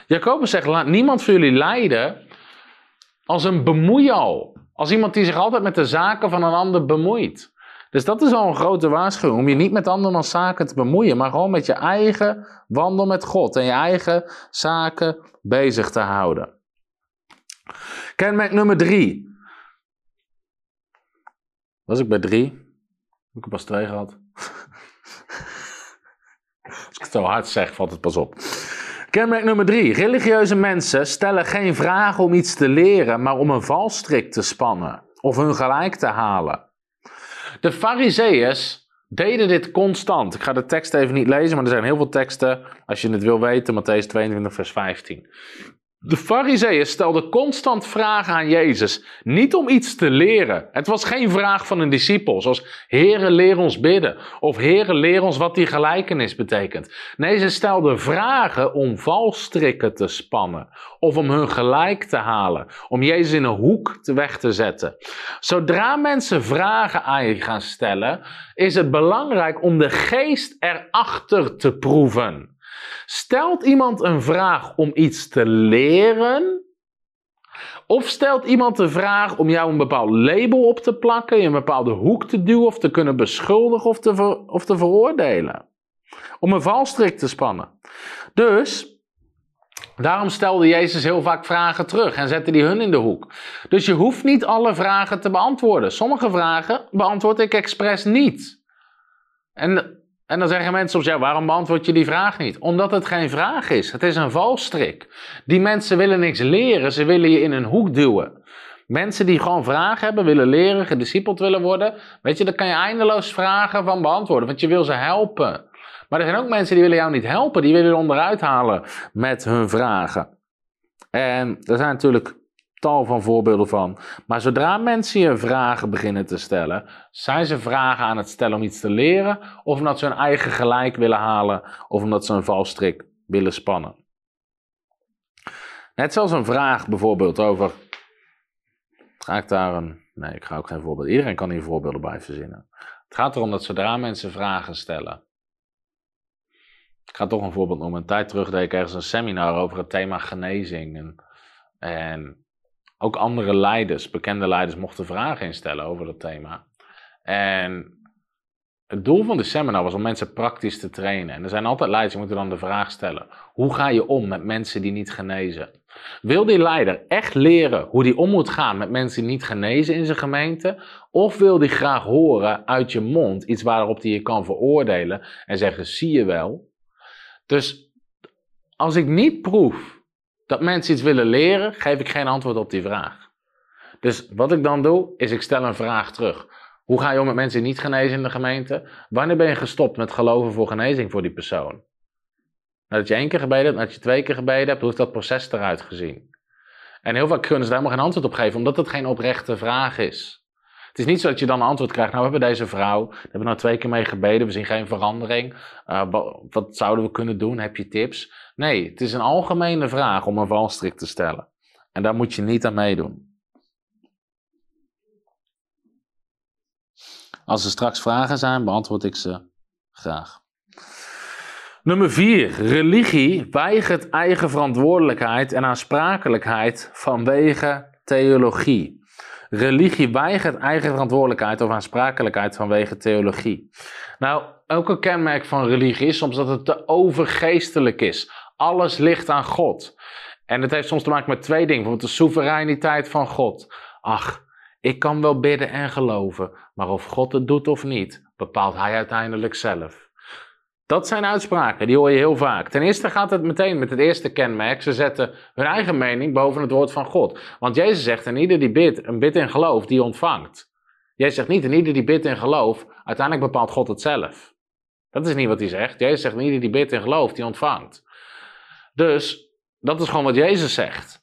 Jacobus zegt: laat niemand voor jullie lijden als een bemoeial. Als iemand die zich altijd met de zaken van een ander bemoeit. Dus dat is al een grote waarschuwing. Om je niet met andermans zaken te bemoeien. Maar gewoon met je eigen wandel met God. En je eigen zaken bezig te houden. Kenmerk nummer drie. Was ik bij drie? Heb ik er pas twee gehad? Als ik het zo hard zeg, valt het pas op. Kenmerk nummer drie. Religieuze mensen stellen geen vragen om iets te leren, maar om een valstrik te spannen of hun gelijk te halen. De Fariseeërs deden dit constant. Ik ga de tekst even niet lezen, maar er zijn heel veel teksten. Als je het wil weten, Matthäus 22, vers 15. De fariseeën stelden constant vragen aan Jezus, niet om iets te leren. Het was geen vraag van een discipel, zoals Heere leer ons bidden, of Heere leer ons wat die gelijkenis betekent. Nee, ze stelden vragen om valstrikken te spannen, of om hun gelijk te halen, om Jezus in een hoek te weg te zetten. Zodra mensen vragen aan je gaan stellen, is het belangrijk om de geest erachter te proeven. Stelt iemand een vraag om iets te leren? Of stelt iemand de vraag om jou een bepaald label op te plakken, in een bepaalde hoek te duwen of te kunnen beschuldigen of te, ver, of te veroordelen? Om een valstrik te spannen. Dus, daarom stelde Jezus heel vaak vragen terug en zette die hun in de hoek. Dus je hoeft niet alle vragen te beantwoorden. Sommige vragen beantwoord ik expres niet. En en dan zeggen mensen soms, ja, waarom beantwoord je die vraag niet? Omdat het geen vraag is. Het is een valstrik. Die mensen willen niks leren, ze willen je in een hoek duwen. Mensen die gewoon vragen hebben, willen leren, gediscipeld willen worden. Weet je, dan kan je eindeloos vragen van beantwoorden, want je wil ze helpen. Maar er zijn ook mensen die willen jou niet helpen, die willen onderuit halen met hun vragen. En er zijn natuurlijk tal van voorbeelden van. Maar zodra mensen je vragen beginnen te stellen, zijn ze vragen aan het stellen om iets te leren, of omdat ze hun eigen gelijk willen halen, of omdat ze een valstrik willen spannen. Net zoals een vraag bijvoorbeeld over. Ga ik daar een. Nee, ik ga ook geen voorbeeld. Iedereen kan hier voorbeelden bij verzinnen. Het gaat erom dat zodra mensen vragen stellen. Ik ga toch een voorbeeld noemen. Een tijd terug deed ik ergens een seminar over het thema genezing. En, en ook andere leiders, bekende leiders, mochten vragen instellen over dat thema. En het doel van de seminar was om mensen praktisch te trainen. En er zijn altijd leiders die moeten dan de vraag stellen: hoe ga je om met mensen die niet genezen? Wil die leider echt leren hoe die om moet gaan met mensen die niet genezen in zijn gemeente? Of wil die graag horen uit je mond iets waarop hij je kan veroordelen en zeggen: zie je wel? Dus als ik niet proef dat mensen iets willen leren, geef ik geen antwoord op die vraag. Dus wat ik dan doe, is ik stel een vraag terug. Hoe ga je om met mensen die niet genezen in de gemeente? Wanneer ben je gestopt met geloven voor genezing voor die persoon? Nadat je één keer gebeden hebt, nadat je twee keer gebeden hebt, hoe heeft dat proces eruit gezien? En heel vaak kunnen ze daar helemaal geen antwoord op geven, omdat het geen oprechte vraag is. Het is niet zo dat je dan een antwoord krijgt. Nou, we hebben deze vrouw, we hebben nou twee keer mee gebeden, we zien geen verandering. Wat, wat, zouden we kunnen doen? Heb je tips? Nee, het is een algemene vraag om een valstrik te stellen. En daar moet je niet aan meedoen. Als er straks vragen zijn, beantwoord ik ze graag. Nummer 4. Religie weigert eigen verantwoordelijkheid en aansprakelijkheid vanwege theologie. Religie weigert eigen verantwoordelijkheid of aansprakelijkheid vanwege theologie. Nou, ook een kenmerk van religie is soms dat het te overgeestelijk is. Alles ligt aan God. En het heeft soms te maken met twee dingen. Bijvoorbeeld de soevereiniteit van God. Ach, ik kan wel bidden en geloven, maar of God het doet of niet, bepaalt hij uiteindelijk zelf. Dat zijn uitspraken, die hoor je heel vaak. Ten eerste gaat het meteen met het eerste kenmerk. Ze zetten hun eigen mening boven het woord van God. Want Jezus zegt, en ieder die bidt, een bid in geloof, die ontvangt. Jezus zegt niet, en ieder die bidt in geloof, uiteindelijk bepaalt God het zelf. Dat is niet wat hij zegt. Jezus zegt, en ieder die bidt in geloof, die ontvangt. Dus, dat is gewoon wat Jezus zegt.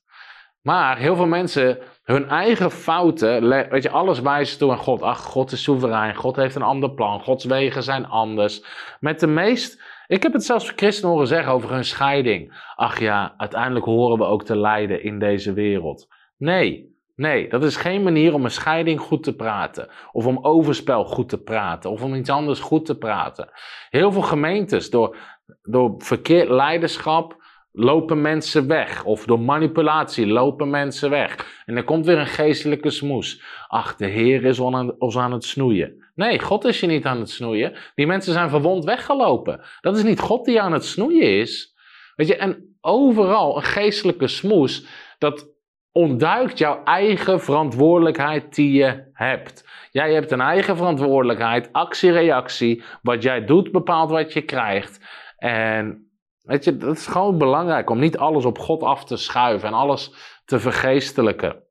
Maar heel veel mensen hun eigen fouten, weet je, alles wijst toe aan God. Ach, God is soeverein, God heeft een ander plan, Gods wegen zijn anders. Met de meest, ik heb het zelfs christenen horen zeggen over hun scheiding. Ach ja, uiteindelijk horen we ook te lijden in deze wereld. Nee, nee, dat is geen manier om een scheiding goed te praten. Of om overspel goed te praten. Of om iets anders goed te praten. Heel veel gemeentes, door, door verkeerd leiderschap, lopen mensen weg. Of door manipulatie lopen mensen weg. En er komt weer een geestelijke smoes. Ach, de Heer is ons aan het snoeien. Nee, God is je niet aan het snoeien. Die mensen zijn verwond weggelopen. Dat is niet God die aan het snoeien is. Weet je, en overal een geestelijke smoes, dat ontduikt jouw eigen verantwoordelijkheid die je hebt. Jij hebt een eigen verantwoordelijkheid, actie-reactie. Wat jij doet bepaalt wat je krijgt. En Weet je, dat is gewoon belangrijk om niet alles op God af te schuiven en alles te vergeestelijken.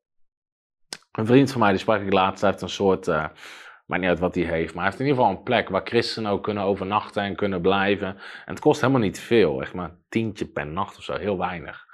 Een vriend van mij, die sprak ik laatst, heeft een soort, uh, maakt niet uit wat hij heeft, maar hij heeft in ieder geval een plek waar christenen ook kunnen overnachten en kunnen blijven. En het kost helemaal niet veel, echt maar een tientje per nacht of zo, heel weinig.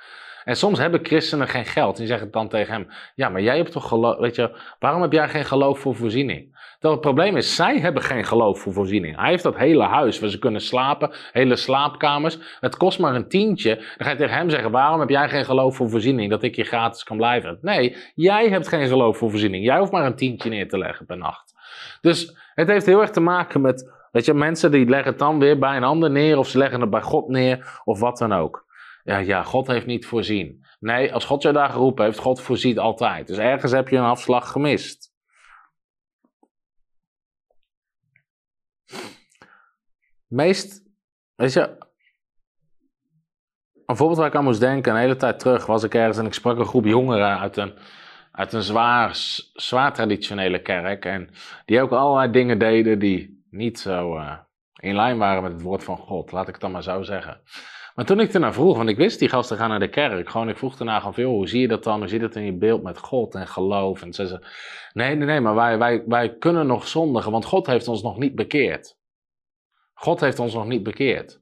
En soms hebben christenen geen geld. En die zeggen dan tegen hem: Ja, maar jij hebt toch geloof. Weet je, waarom heb jij geen geloof voor voorziening? Terwijl het probleem is, zij hebben geen geloof voor voorziening. Hij heeft dat hele huis waar ze kunnen slapen, hele slaapkamers. Het kost maar een tientje. Dan ga je tegen hem zeggen: Waarom heb jij geen geloof voor voorziening? Dat ik hier gratis kan blijven. Nee, jij hebt geen geloof voor voorziening. Jij hoeft maar een tientje neer te leggen per nacht. Dus het heeft heel erg te maken met. Weet je, mensen die leggen het dan weer bij een ander neer, of ze leggen het bij God neer, of wat dan ook. Ja, ja, God heeft niet voorzien. Nee, als God jou daar geroepen heeft, God voorziet altijd. Dus ergens heb je een afslag gemist. Meest, weet je, een voorbeeld waar ik aan moest denken, een hele tijd terug was ik ergens en ik sprak een groep jongeren uit een, uit een zwaar, zwaar traditionele kerk. En die ook allerlei dingen deden die niet zo uh, in lijn waren met het woord van God, laat ik het dan maar zo zeggen. Maar toen ik ernaar vroeg, want ik wist die gasten gaan naar de kerk, gewoon ik vroeg daarna gewoon veel, hoe zie je dat dan? Hoe je dat in je beeld met God en geloof? En ze nee, nee, nee, maar wij, wij, wij kunnen nog zondigen, want God heeft ons nog niet bekeerd. God heeft ons nog niet bekeerd.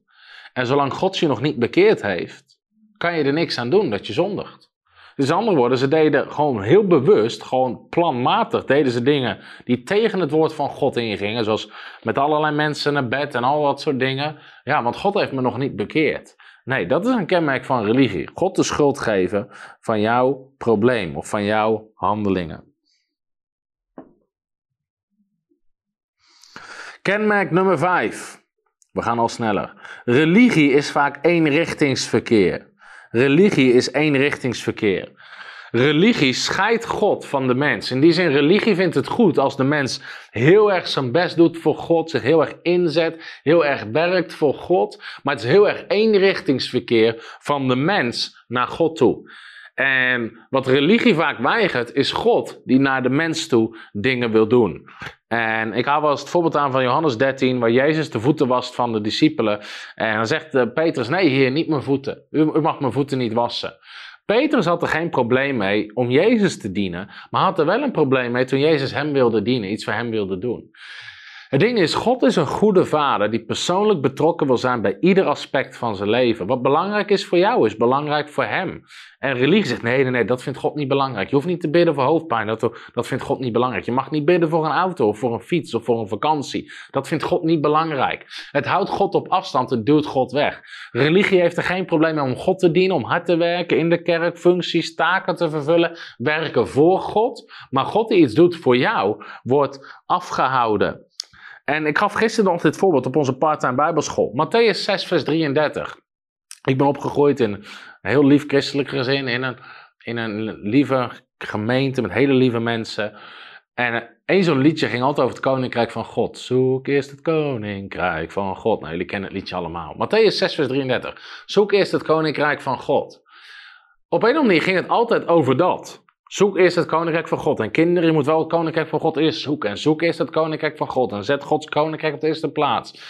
En zolang God je nog niet bekeerd heeft, kan je er niks aan doen dat je zondigt. Dus in andere woorden, ze deden gewoon heel bewust, gewoon planmatig, deden ze dingen die tegen het woord van God ingingen. Zoals met allerlei mensen naar bed en al dat soort dingen. Ja, want God heeft me nog niet bekeerd. Nee, dat is een kenmerk van religie. God de schuld geven van jouw probleem of van jouw handelingen. Kenmerk nummer 5. We gaan al sneller. Religie is vaak eenrichtingsverkeer. Religie is eenrichtingsverkeer. Religie scheidt God van de mens. In die zin, religie vindt het goed als de mens heel erg zijn best doet voor God, zich heel erg inzet, heel erg werkt voor God. Maar het is heel erg eenrichtingsverkeer van de mens naar God toe. En wat religie vaak weigert, is God die naar de mens toe dingen wil doen. En ik haal wel eens het voorbeeld aan van Johannes 13, waar Jezus de voeten wast van de discipelen. En dan zegt uh, Petrus, nee heer, niet mijn voeten. U, u, mag mijn voeten niet wassen. Petrus had er geen probleem mee om Jezus te dienen, maar had er wel een probleem mee toen Jezus hem wilde dienen, iets voor hem wilde doen. Het ding is, God is een goede vader die persoonlijk betrokken wil zijn bij ieder aspect van zijn leven. Wat belangrijk is voor jou, is belangrijk voor hem. En religie zegt, nee, nee, nee, dat vindt God niet belangrijk. Je hoeft niet te bidden voor hoofdpijn, dat, dat vindt God niet belangrijk. Je mag niet bidden voor een auto of voor een fiets of voor een vakantie. Dat vindt God niet belangrijk. Het houdt God op afstand, het duwt God weg. Religie heeft er geen probleem mee om God te dienen, om hard te werken in de kerk, functies, taken te vervullen, werken voor God. Maar God die iets doet voor jou, wordt afgehouden. En ik gaf gisteren nog dit voorbeeld op onze parttime bijbelschool. Matthäus 6 vers 33. Ik ben opgegroeid in een heel lief christelijk gezin, in een, in een lieve gemeente met hele lieve mensen. En één zo'n liedje ging altijd over het koninkrijk van God. Zoek eerst het koninkrijk van God. Nou, jullie kennen het liedje allemaal. Matthäus 6 vers 33. Zoek eerst het koninkrijk van God. Op een of andere manier ging het altijd over dat. Zoek eerst het koninkrijk van God. En kinderen, je moet wel het koninkrijk van God eerst zoeken. En zoek eerst het koninkrijk van God. En zet Gods koninkrijk op de eerste plaats.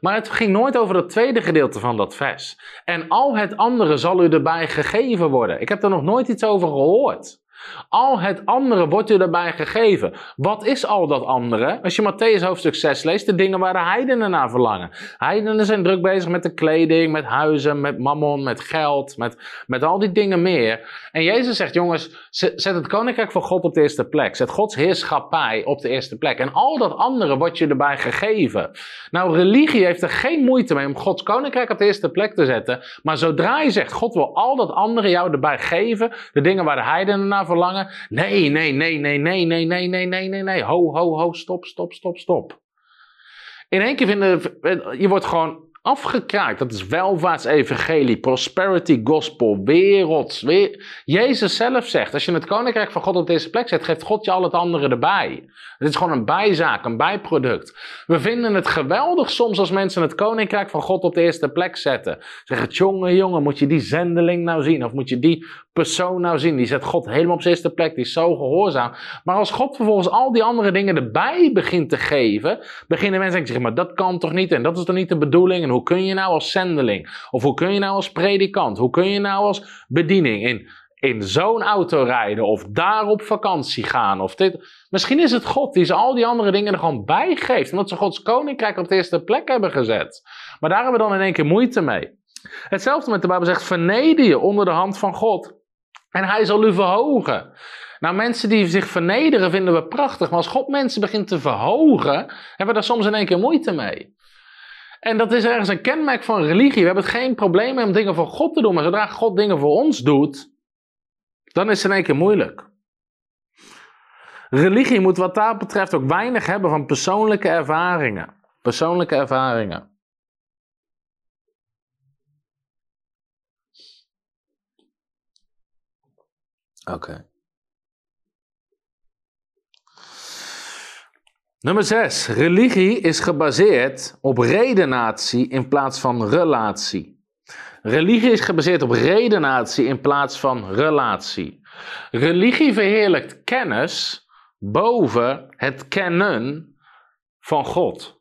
Maar het ging nooit over het tweede gedeelte van dat vers. En al het andere zal u erbij gegeven worden. Ik heb er nog nooit iets over gehoord. Al het andere wordt u daarbij gegeven. Wat is al dat andere? Als je Matthäus hoofdstuk 6 leest, de dingen waar de heidenen naar verlangen. Heidenen zijn druk bezig met de kleding, met huizen, met mammon, met geld, met, met al die dingen meer. En Jezus zegt, jongens, zet het koninkrijk van God op de eerste plek. Zet Gods heerschappij op de eerste plek. En al dat andere wordt je erbij gegeven. Nou, religie heeft er geen moeite mee om Gods koninkrijk op de eerste plek te zetten. Maar zodra je zegt, God wil al dat andere jou erbij geven, de dingen waar de heidenen naar verlangen. Nee, nee, nee, nee, nee, nee, nee, nee, nee, nee, nee. Ho, ho, ho, stop, stop, stop, stop. In één keer vinden, je wordt gewoon afgekraakt. Dat is welvaartsevangelie, prosperity gospel, werelds. Jezus zelf zegt, als je het koninkrijk van God op deze plek zet, geeft God je al het andere erbij. Het is gewoon een bijzaak, een bijproduct. We vinden het geweldig soms als mensen het koninkrijk van God op de eerste plek zetten. Zeggen, jongen, jongen, moet je die zendeling nou zien? Of moet je die persoon nou zien? Die zet God helemaal op zijn eerste plek, die is zo gehoorzaam. Maar als God vervolgens al die andere dingen erbij begint te geven, beginnen mensen te zeggen, maar dat kan toch niet? En dat is toch niet de bedoeling? Hoe kun je nou als zendeling? Of hoe kun je nou als predikant? Hoe kun je nou als bediening in, in zo'n auto rijden? Of daar op vakantie gaan? Of dit. Misschien is het God die ze al die andere dingen er gewoon bij geeft. Omdat ze Gods koninkrijk op de eerste plek hebben gezet. Maar daar hebben we dan in één keer moeite mee. Hetzelfde met de Bijbel zegt: verneder je onder de hand van God. En hij zal u verhogen. Nou, mensen die zich vernederen vinden we prachtig. Maar als God mensen begint te verhogen, hebben we daar soms in één keer moeite mee. En dat is ergens een kenmerk van religie. We hebben het geen probleem om dingen voor God te doen. Maar zodra God dingen voor ons doet, dan is het in één keer moeilijk. Religie moet wat dat betreft ook weinig hebben van persoonlijke ervaringen. Persoonlijke ervaringen. Oké. Nummer 6. Religie is gebaseerd op redenatie in plaats van relatie. Religie is gebaseerd op redenatie in plaats van relatie. Religie verheerlijkt kennis boven het kennen van God.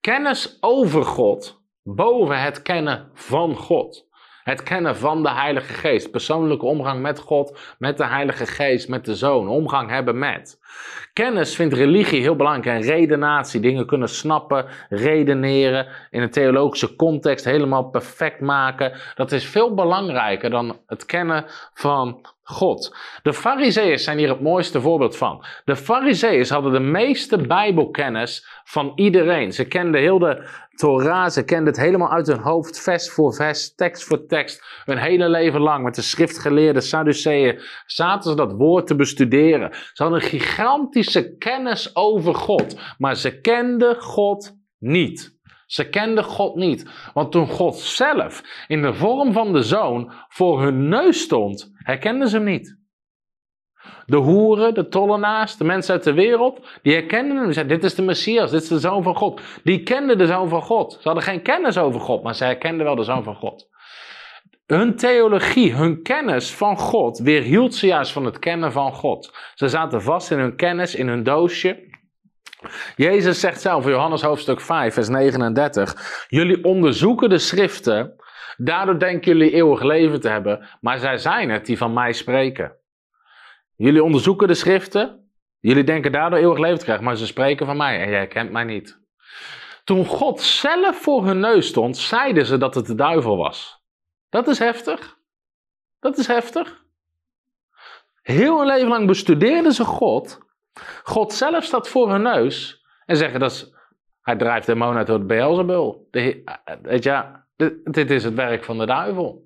Kennis over God boven het kennen van God. Het kennen van de Heilige Geest. Persoonlijke omgang met God, met de Heilige Geest, met de Zoon. Omgang hebben met. Kennis vindt religie heel belangrijk en redenatie. Dingen kunnen snappen, redeneren, in een theologische context helemaal perfect maken. Dat is veel belangrijker dan het kennen van God. De Farizeeën zijn hier het mooiste voorbeeld van. De Farizeeën hadden de meeste Bijbelkennis van iedereen. Ze kenden heel de Torah, ze kenden het helemaal uit hun hoofd, vers voor vers, tekst voor tekst. Hun hele leven lang met de schriftgeleerde Sadduceeën zaten ze dat woord te bestuderen. Ze hadden een gigantische kennis over God, maar ze kenden God niet. Ze kenden God niet. Want toen God zelf in de vorm van de zoon voor hun neus stond, herkenden ze hem niet. De hoeren, de tollenaars, de mensen uit de wereld, die herkenden hem. Zeiden, dit is de Messias, dit is de Zoon van God. Die kenden de Zoon van God. Ze hadden geen kennis over God, maar ze herkenden wel de Zoon van God. Hun theologie, hun kennis van God, weerhield ze juist van het kennen van God. Ze zaten vast in hun kennis, in hun doosje. Jezus zegt zelf in Johannes hoofdstuk 5, vers 39: Jullie onderzoeken de schriften, daardoor denken jullie eeuwig leven te hebben, maar zij zijn het die van mij spreken. Jullie onderzoeken de schriften, jullie denken daardoor eeuwig leven te krijgen, maar ze spreken van mij en jij kent mij niet. Toen God zelf voor hun neus stond, zeiden ze dat het de duivel was. Dat is heftig. Dat is heftig. Heel een leven lang bestudeerden ze God. God zelf staat voor hun neus en zeggen dat hij drijft demonen uit door Beelzebul. Weet je, dit is het werk van de duivel.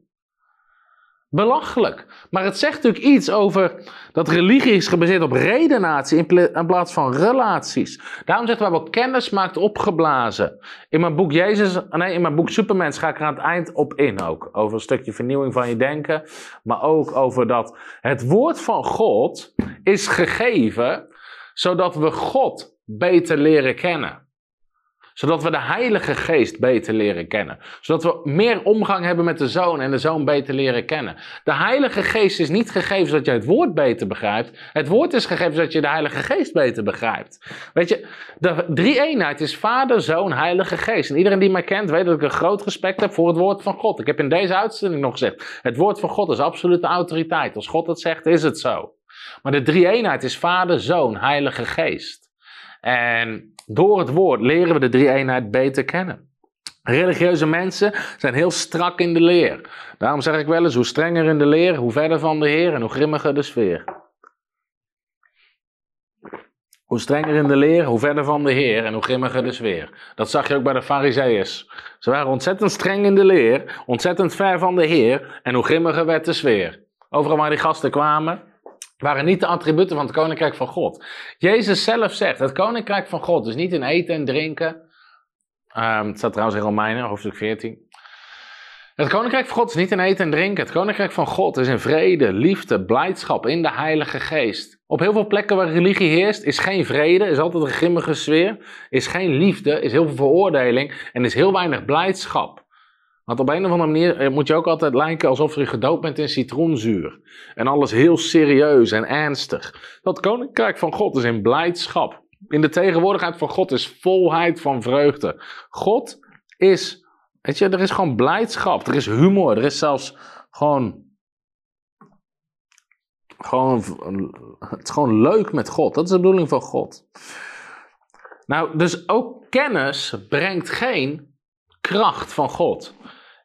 Belachelijk. Maar het zegt natuurlijk iets over dat religie is gebaseerd op redenatie in plaats van relaties. Daarom zegt de Bijbel, kennis maakt opgeblazen. In mijn boek Jezus, nee, in mijn boek Supermens ga ik er aan het eind op in ook. Over een stukje vernieuwing van je denken. Maar ook over dat het woord van God is gegeven zodat we God beter leren kennen zodat we de Heilige Geest beter leren kennen. Zodat we meer omgang hebben met de Zoon en de Zoon beter leren kennen. De Heilige Geest is niet gegeven zodat je het woord beter begrijpt. Het woord is gegeven zodat je de Heilige Geest beter begrijpt. Weet je, de drie eenheid is Vader, Zoon, Heilige Geest. En iedereen die mij kent weet dat ik een groot respect heb voor het woord van God. Ik heb in deze uitzending nog gezegd, het woord van God is absolute autoriteit. Als God het zegt, is het zo. Maar de drie eenheid is Vader, Zoon, Heilige Geest. En door het woord leren we de drie eenheid beter kennen. Religieuze mensen zijn heel strak in de leer. Daarom zeg ik wel eens, hoe strenger in de leer, hoe verder van de Heer en hoe grimmiger de sfeer. Hoe strenger in de leer, hoe verder van de Heer en hoe grimmiger de sfeer. Dat zag je ook bij de Farizeeërs. Ze waren ontzettend streng in de leer, ontzettend ver van de Heer en hoe grimmiger werd de sfeer. Overal waar die gasten kwamen, waren niet de attributen van het koninkrijk van God. Jezus zelf zegt, het koninkrijk van God is niet in eten en drinken. Um, het staat trouwens in Romeinen, hoofdstuk 14. Het koninkrijk van God is niet in eten en drinken. Het koninkrijk van God is in vrede, liefde, blijdschap in de Heilige Geest. Op heel veel plekken waar religie heerst, is geen vrede, is altijd een grimmige sfeer, is geen liefde, is heel veel veroordeling en is heel weinig blijdschap. Want op een of andere manier eh, moet je ook altijd lijken alsof je gedoopt bent in citroenzuur. En alles heel serieus en ernstig. Dat koninkrijk van God is in blijdschap. In de tegenwoordigheid van God is volheid van vreugde. God is, weet je, er is gewoon blijdschap. Er is humor. Er is zelfs gewoon gewoon, het is gewoon leuk met God. Dat is de bedoeling van God. Nou, dus ook kennis brengt geen kracht van God.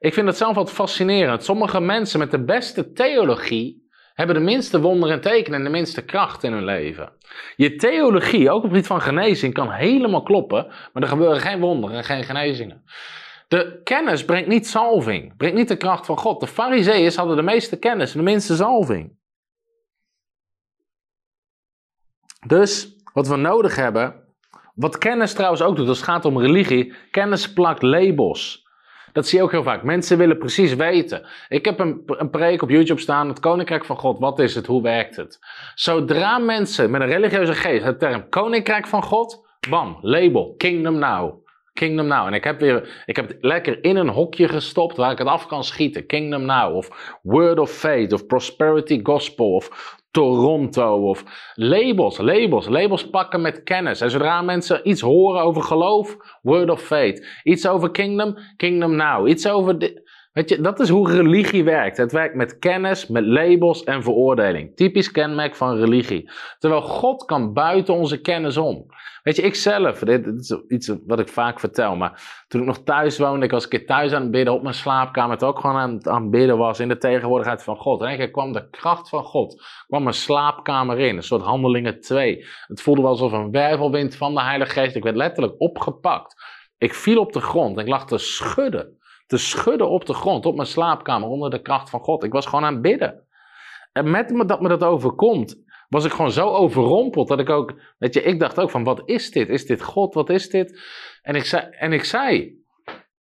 Ik vind het zelf wat fascinerend. Sommige mensen met de beste theologie hebben de minste wonderen en tekenen en de minste kracht in hun leven. Je theologie, ook op het gebied van genezing, kan helemaal kloppen, maar er gebeuren geen wonderen en geen genezingen. De kennis brengt niet salving, brengt niet de kracht van God. De fariseeërs hadden de meeste kennis en de minste salving. Dus wat we nodig hebben, wat kennis trouwens ook doet, als het gaat om religie, kennis plakt labels. Dat zie je ook heel vaak. Mensen willen precies weten. Ik heb een, een preek op YouTube staan, het Koninkrijk van God. Wat is het? Hoe werkt het? Zodra mensen met een religieuze geest het term Koninkrijk van God, bam, label, Kingdom Now. Kingdom Now. En ik heb, weer, ik heb het lekker in een hokje gestopt waar ik het af kan schieten. Kingdom Now of Word of Faith of Prosperity Gospel of Toronto of labels, labels, labels pakken met kennis. En zodra mensen iets horen over geloof, Word of Faith. Iets over Kingdom, Kingdom Now. Iets over... Weet je, dat is hoe religie werkt. Het werkt met kennis, met labels en veroordeling. Typisch kenmerk van religie. Terwijl God kan buiten onze kennis om. Weet je, ik zelf, dit, is iets wat ik vaak vertel, maar toen ik nog thuis woonde, ik was een keer thuis aan het bidden op mijn slaapkamer, het ook gewoon aan, het bidden was in de tegenwoordigheid van God. En ik kwam de kracht van God, kwam mijn slaapkamer in, een soort handelingen 2. Het voelde wel alsof een wervelwind van de Heilige Geest, ik werd letterlijk opgepakt. Ik viel op de grond en ik lag te schudden, te schudden op de grond, op mijn slaapkamer, onder de kracht van God. Ik was gewoon aan het bidden. En met dat me dat overkomt, was ik gewoon zo overrompeld dat ik ook, weet je, ik dacht ook van, wat is dit? Is dit God? Wat is dit? En ik zei, en ik zei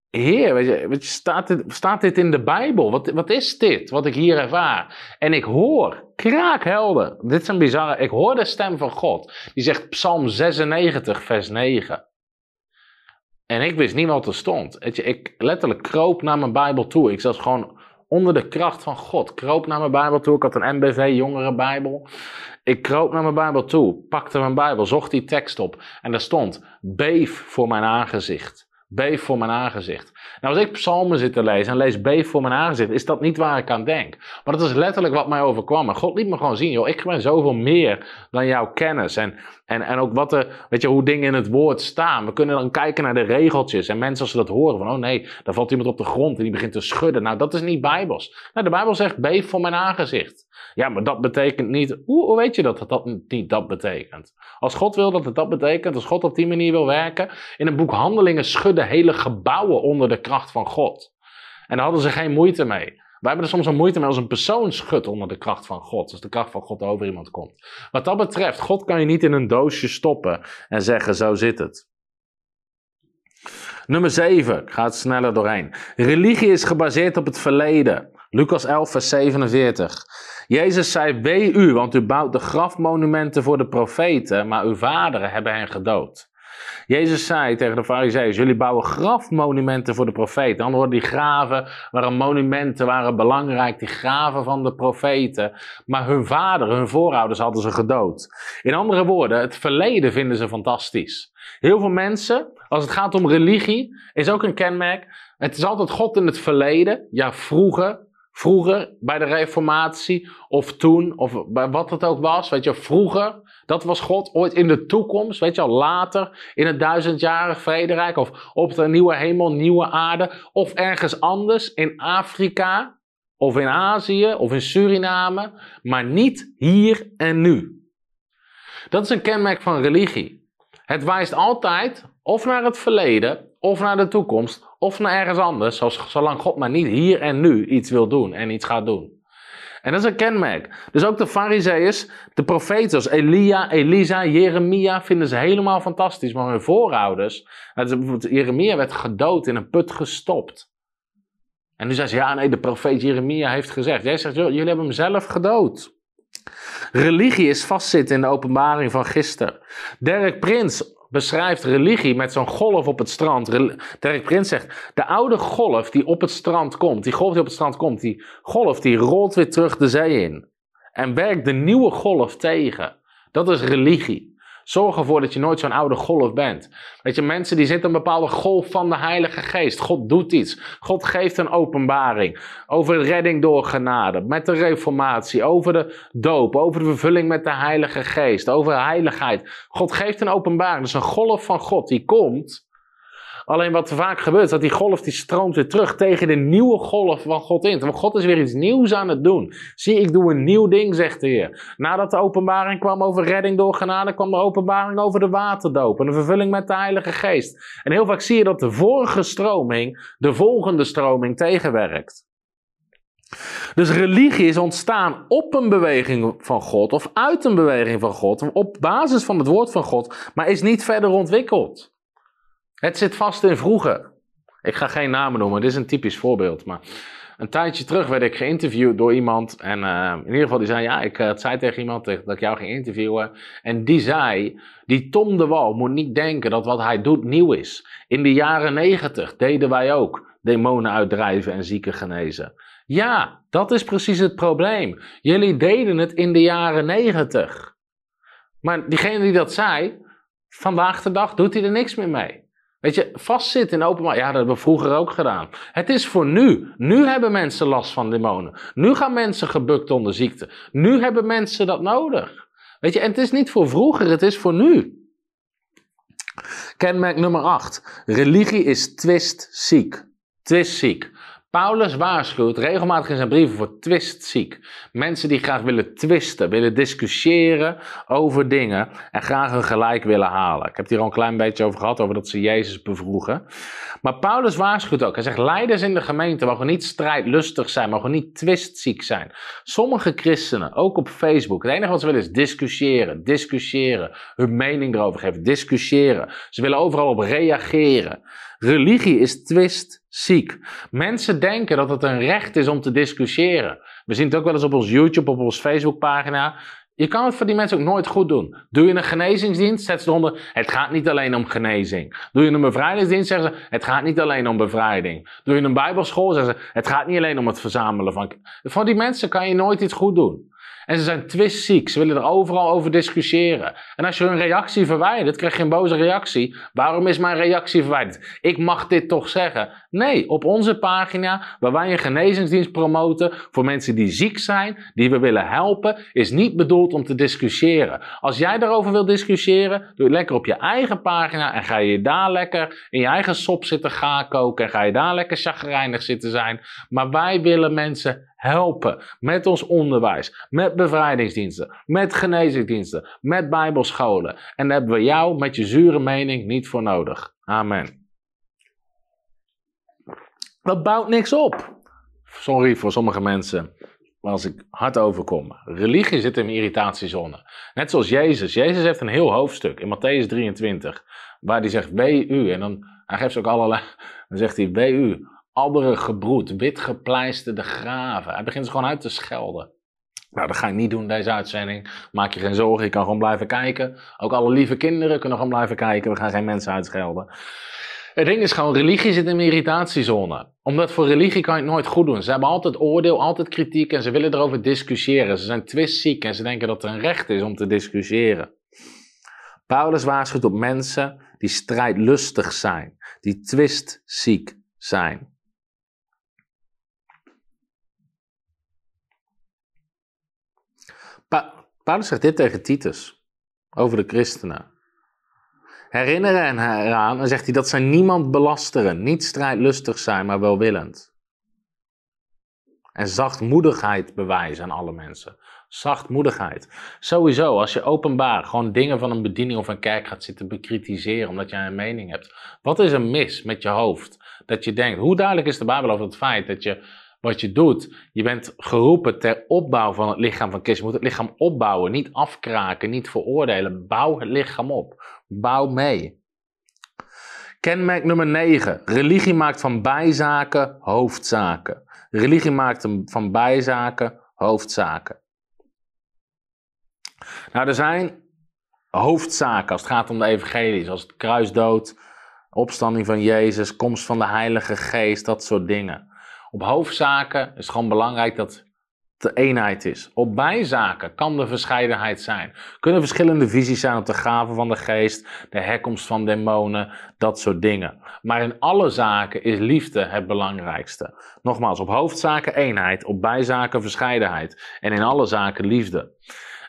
Heer, weet je, weet staat, dit, staat dit in de Bijbel? Wat, wat is dit, wat ik hier ervaar? En ik hoor, kraakhelder, dit is een bizarre, ik hoor de stem van God. Die zegt Psalm 96, vers 9. En ik wist niet wat er stond. Je, ik letterlijk kroop naar mijn Bijbel toe. Ik zat gewoon onder de kracht van God. Kroop naar mijn Bijbel toe. Ik had een MBV jongere Bijbel. Ik kroop naar mijn Bijbel toe, pakte mijn Bijbel, zocht die tekst op. En daar stond: Beef voor mijn aangezicht. Beef voor mijn aangezicht. Nou, als ik psalmen zit te lezen en lees beef voor mijn aangezicht, is dat niet waar ik aan denk. Maar dat is letterlijk wat mij overkwam. En God liet me gewoon zien, joh, ik ben zoveel meer dan jouw kennis. En, en, en ook wat de, weet je, hoe dingen in het woord staan. We kunnen dan kijken naar de regeltjes. En mensen als ze dat horen, van oh nee, daar valt iemand op de grond en die begint te schudden. Nou, dat is niet bijbels. Nou, de Bijbel zegt beef voor mijn aangezicht. Ja, maar dat betekent niet. Hoe, weet je dat, dat dat niet dat betekent? Als God wil dat het dat betekent, als God op die manier wil werken. In een boek Handelingen schudden hele gebouwen onder de kracht van God. En daar hadden ze geen moeite mee. Wij hebben er soms een moeite mee als een persoon schudt onder de kracht van God. Als de kracht van God over iemand komt. Wat dat betreft, God kan je niet in een doosje stoppen en zeggen: zo zit het. Nummer 7, ik ga het sneller doorheen. Religie is gebaseerd op het verleden. Lucas 11, vers 47. Jezus zei, wee u, want u bouwt de grafmonumenten voor de profeten, maar uw vaderen hebben hen gedood. Jezus zei tegen de fariseeën, jullie bouwen grafmonumenten voor de profeten. Dan worden die graven waren monumenten, waren belangrijk, die graven van de profeten. Maar hun vader, hun voorouders hadden ze gedood. In andere woorden, het verleden vinden ze fantastisch. Heel veel mensen, als het gaat om religie, is ook een kenmerk. Het is altijd God in het verleden, ja vroeger, Vroeger bij de Reformatie of toen of bij wat het ook was, weet je, vroeger, dat was God. Ooit in de toekomst, weet je later in het duizendjarig vrederijk of op de nieuwe hemel, nieuwe aarde of ergens anders in Afrika of in Azië of in Suriname, maar niet hier en nu. Dat is een kenmerk van religie. Het wijst altijd of naar het verleden of naar de toekomst of naar ergens anders, zolang God maar niet hier en nu iets wil doen en iets gaat doen. En dat is een kenmerk. Dus ook de fariseeërs, de profeten Elia, Elisa, Jeremia vinden ze helemaal fantastisch. Maar hun voorouders, Jeremia werd gedood in een put gestopt. En nu zei ze, ja nee, de profeet Jeremia heeft gezegd. Jij zegt, jullie hebben hem zelf gedood. Religie is vastzitten in de openbaring van gisteren. Derek Prins beschrijft religie met zo'n golf op het strand. Derek Prins zegt, de oude golf die op het strand komt, die golf die op het strand komt, die golf die rolt weer terug de zee in. En werkt de nieuwe golf tegen. Dat is religie. Zorg ervoor dat je nooit zo'n oude golf bent. Weet je, mensen die zitten een bepaalde golf van de Heilige Geest. God doet iets. God geeft een openbaring. Over redding door genade. Met de reformatie. Over de doop. Over de vervulling met de Heilige Geest. Over heiligheid. God geeft een openbaring. Dus een golf van God die komt. Alleen wat vaak gebeurt, is dat die golf die stroomt weer terug tegen de nieuwe golf van God in. Want God is weer iets nieuws aan het doen. Zie, ik doe een nieuw ding, zegt de Heer. Nadat de openbaring kwam over redding door genade, kwam de openbaring over de waterdoop en de vervulling met de Heilige Geest. En heel vaak zie je dat de vorige stroming de volgende stroming tegenwerkt. Dus religie is ontstaan op een beweging van God of uit een beweging van God, op basis van het woord van God, maar is niet verder ontwikkeld. Het zit vast in vroeger. Ik ga geen namen noemen, dit is een typisch voorbeeld. Maar een tijdje terug werd ik geïnterviewd door iemand. En uh, in ieder geval, die zei: Ja, ik uh, zei tegen iemand dat ik jou ging interviewen. En die zei: Die Tom de Wal moet niet denken dat wat hij doet nieuw is. In de jaren negentig deden wij ook demonen uitdrijven en zieken genezen. Ja, dat is precies het probleem. Jullie deden het in de jaren negentig. Maar diegene die dat zei, vandaag de dag doet hij er niks meer mee. Weet je, vastzitten in openbaar, ja, dat hebben we vroeger ook gedaan. Het is voor nu. Nu hebben mensen last van demonen. Nu gaan mensen gebukt onder ziekte. Nu hebben mensen dat nodig. Weet je, en het is niet voor vroeger, het is voor nu. Kenmerk nummer 8. Religie is twistziek. Twistziek. Paulus waarschuwt regelmatig in zijn brieven voor twistziek. Mensen die graag willen twisten, willen discussiëren over dingen en graag hun gelijk willen halen. Ik heb het hier al een klein beetje over gehad, over dat ze Jezus bevroegen. Maar Paulus waarschuwt ook. Hij zegt, leiders in de gemeente mogen niet strijdlustig zijn, mogen niet twistziek zijn. Sommige christenen, ook op Facebook, het enige wat ze willen is discussiëren, discussiëren, hun mening erover geven, discussiëren. Ze willen overal op reageren. Religie is twistziek. Mensen denken dat het een recht is om te discussiëren. We zien het ook wel eens op ons YouTube, op ons Facebookpagina. Je kan het voor die mensen ook nooit goed doen. Doe je een genezingsdienst, zet ze eronder. Het gaat niet alleen om genezing. Doe je een bevrijdingsdienst, zeggen ze. Het gaat niet alleen om bevrijding. Doe je een bijbelschool, zeggen ze. Het gaat niet alleen om het verzamelen van. Voor die mensen kan je nooit iets goed doen. En ze zijn twistziek. Ze willen er overal over discussiëren. En als je hun reactie verwijdert, krijg je een boze reactie. Waarom is mijn reactie verwijderd? Ik mag dit toch zeggen? Nee, op onze pagina, waar wij een genezingsdienst promoten voor mensen die ziek zijn, die we willen helpen, is niet bedoeld om te discussiëren. Als jij daarover wil discussiëren, doe het lekker op je eigen pagina en ga je daar lekker in je eigen sop zitten gaan koken en ga je daar lekker chagrijnig zitten zijn. Maar wij willen mensen helpen met ons onderwijs, met bevrijdingsdiensten, met genezingsdiensten, met bijbelscholen. En daar hebben we jou met je zure mening niet voor nodig. Amen. Dat bouwt niks op. Sorry voor sommige mensen als ik hard overkom. Religie zit in irritatiezone. Net zoals Jezus. Jezus heeft een heel hoofdstuk in Matthäus 23. Waar hij zegt, wee u. En dan hij geeft ook allerlei. Dan zegt hij, wee u. Adderen gebroed, wit gepleisterde graven. Hij begint ze gewoon uit te schelden. Nou, dat ga ik niet doen deze uitzending. Maak je geen zorgen, je kan gewoon blijven kijken. Ook alle lieve kinderen kunnen gewoon blijven kijken. We gaan geen mensen uitschelden. Het ding is gewoon, religie zit in een irritatiezone. Omdat voor religie kan je het nooit goed doen. Ze hebben altijd oordeel, altijd kritiek en ze willen erover discussiëren. Ze zijn twistziek en ze denken dat er een recht is om te discussiëren. Paulus waarschuwt op mensen die strijdlustig zijn, die twistziek zijn. Pa Paulus zegt dit tegen Titus over de christenen herinneren hen eraan en zegt hij dat zij niemand belasteren, niet strijdlustig zijn, maar welwillend. En zachtmoedigheid bewijzen aan alle mensen. Zachtmoedigheid. Sowieso, als je openbaar gewoon dingen van een bediening of een kerk gaat zitten bekritiseren omdat jij een mening hebt. Wat is er mis met je hoofd? Dat je denkt, hoe duidelijk is de Bijbel over het feit dat je wat je doet, je bent geroepen ter opbouw van het lichaam van Christus. Je moet het lichaam opbouwen, niet afkraken, niet veroordelen. Bouw het lichaam op. Bouw mee. Kenmerk nummer 9. Religie maakt van bijzaken hoofdzaken. Religie maakt van bijzaken hoofdzaken. Nou, er zijn hoofdzaken als het gaat om de evangelie, zoals het kruisdood, opstanding van Jezus, komst van de Heilige Geest, dat soort dingen. Op hoofdzaken is het gewoon belangrijk dat de eenheid is. Op bijzaken kan de verscheidenheid zijn. Kunnen verschillende visies zijn op de gaven van de geest, de herkomst van demonen, dat soort dingen. Maar in alle zaken is liefde het belangrijkste. Nogmaals, op hoofdzaken eenheid, op bijzaken verscheidenheid en in alle zaken liefde.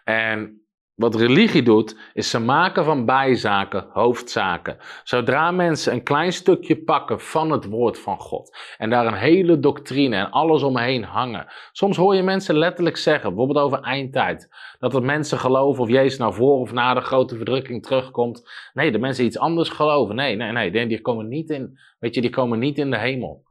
En wat religie doet, is ze maken van bijzaken hoofdzaken. Zodra mensen een klein stukje pakken van het woord van God en daar een hele doctrine en alles omheen hangen. Soms hoor je mensen letterlijk zeggen, bijvoorbeeld over eindtijd, dat er mensen geloven of Jezus nou voor of na de grote verdrukking terugkomt. Nee, de mensen iets anders geloven. Nee, nee, nee, die komen niet in, weet je, die komen niet in de hemel.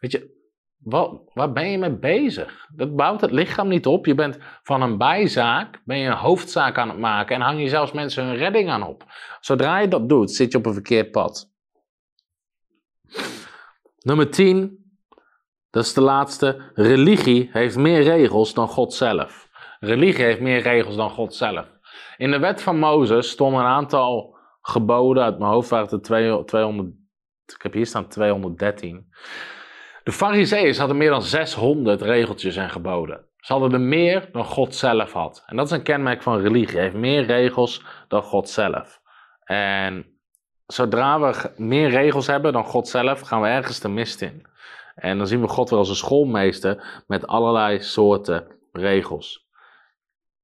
Weet je, wat, waar ben je mee bezig? Dat bouwt het lichaam niet op. Je bent van een bijzaak, ben je een hoofdzaak aan het maken en hang je zelfs mensen hun redding aan op. Zodra je dat doet, zit je op een verkeerd pad. Nummer 10, dat is de laatste. Religie heeft meer regels dan God zelf. Religie heeft meer regels dan God zelf. In de wet van Mozes stonden een aantal geboden, uit mijn hoofd waren het 200, ik heb hier staan 213. De Farizeeën hadden meer dan 600 regeltjes en geboden. Ze hadden er meer dan God zelf had. En dat is een kenmerk van religie. heeft meer regels dan God zelf. En zodra we meer regels hebben dan God zelf, gaan we ergens de mist in. En dan zien we God wel als een schoolmeester met allerlei soorten regels.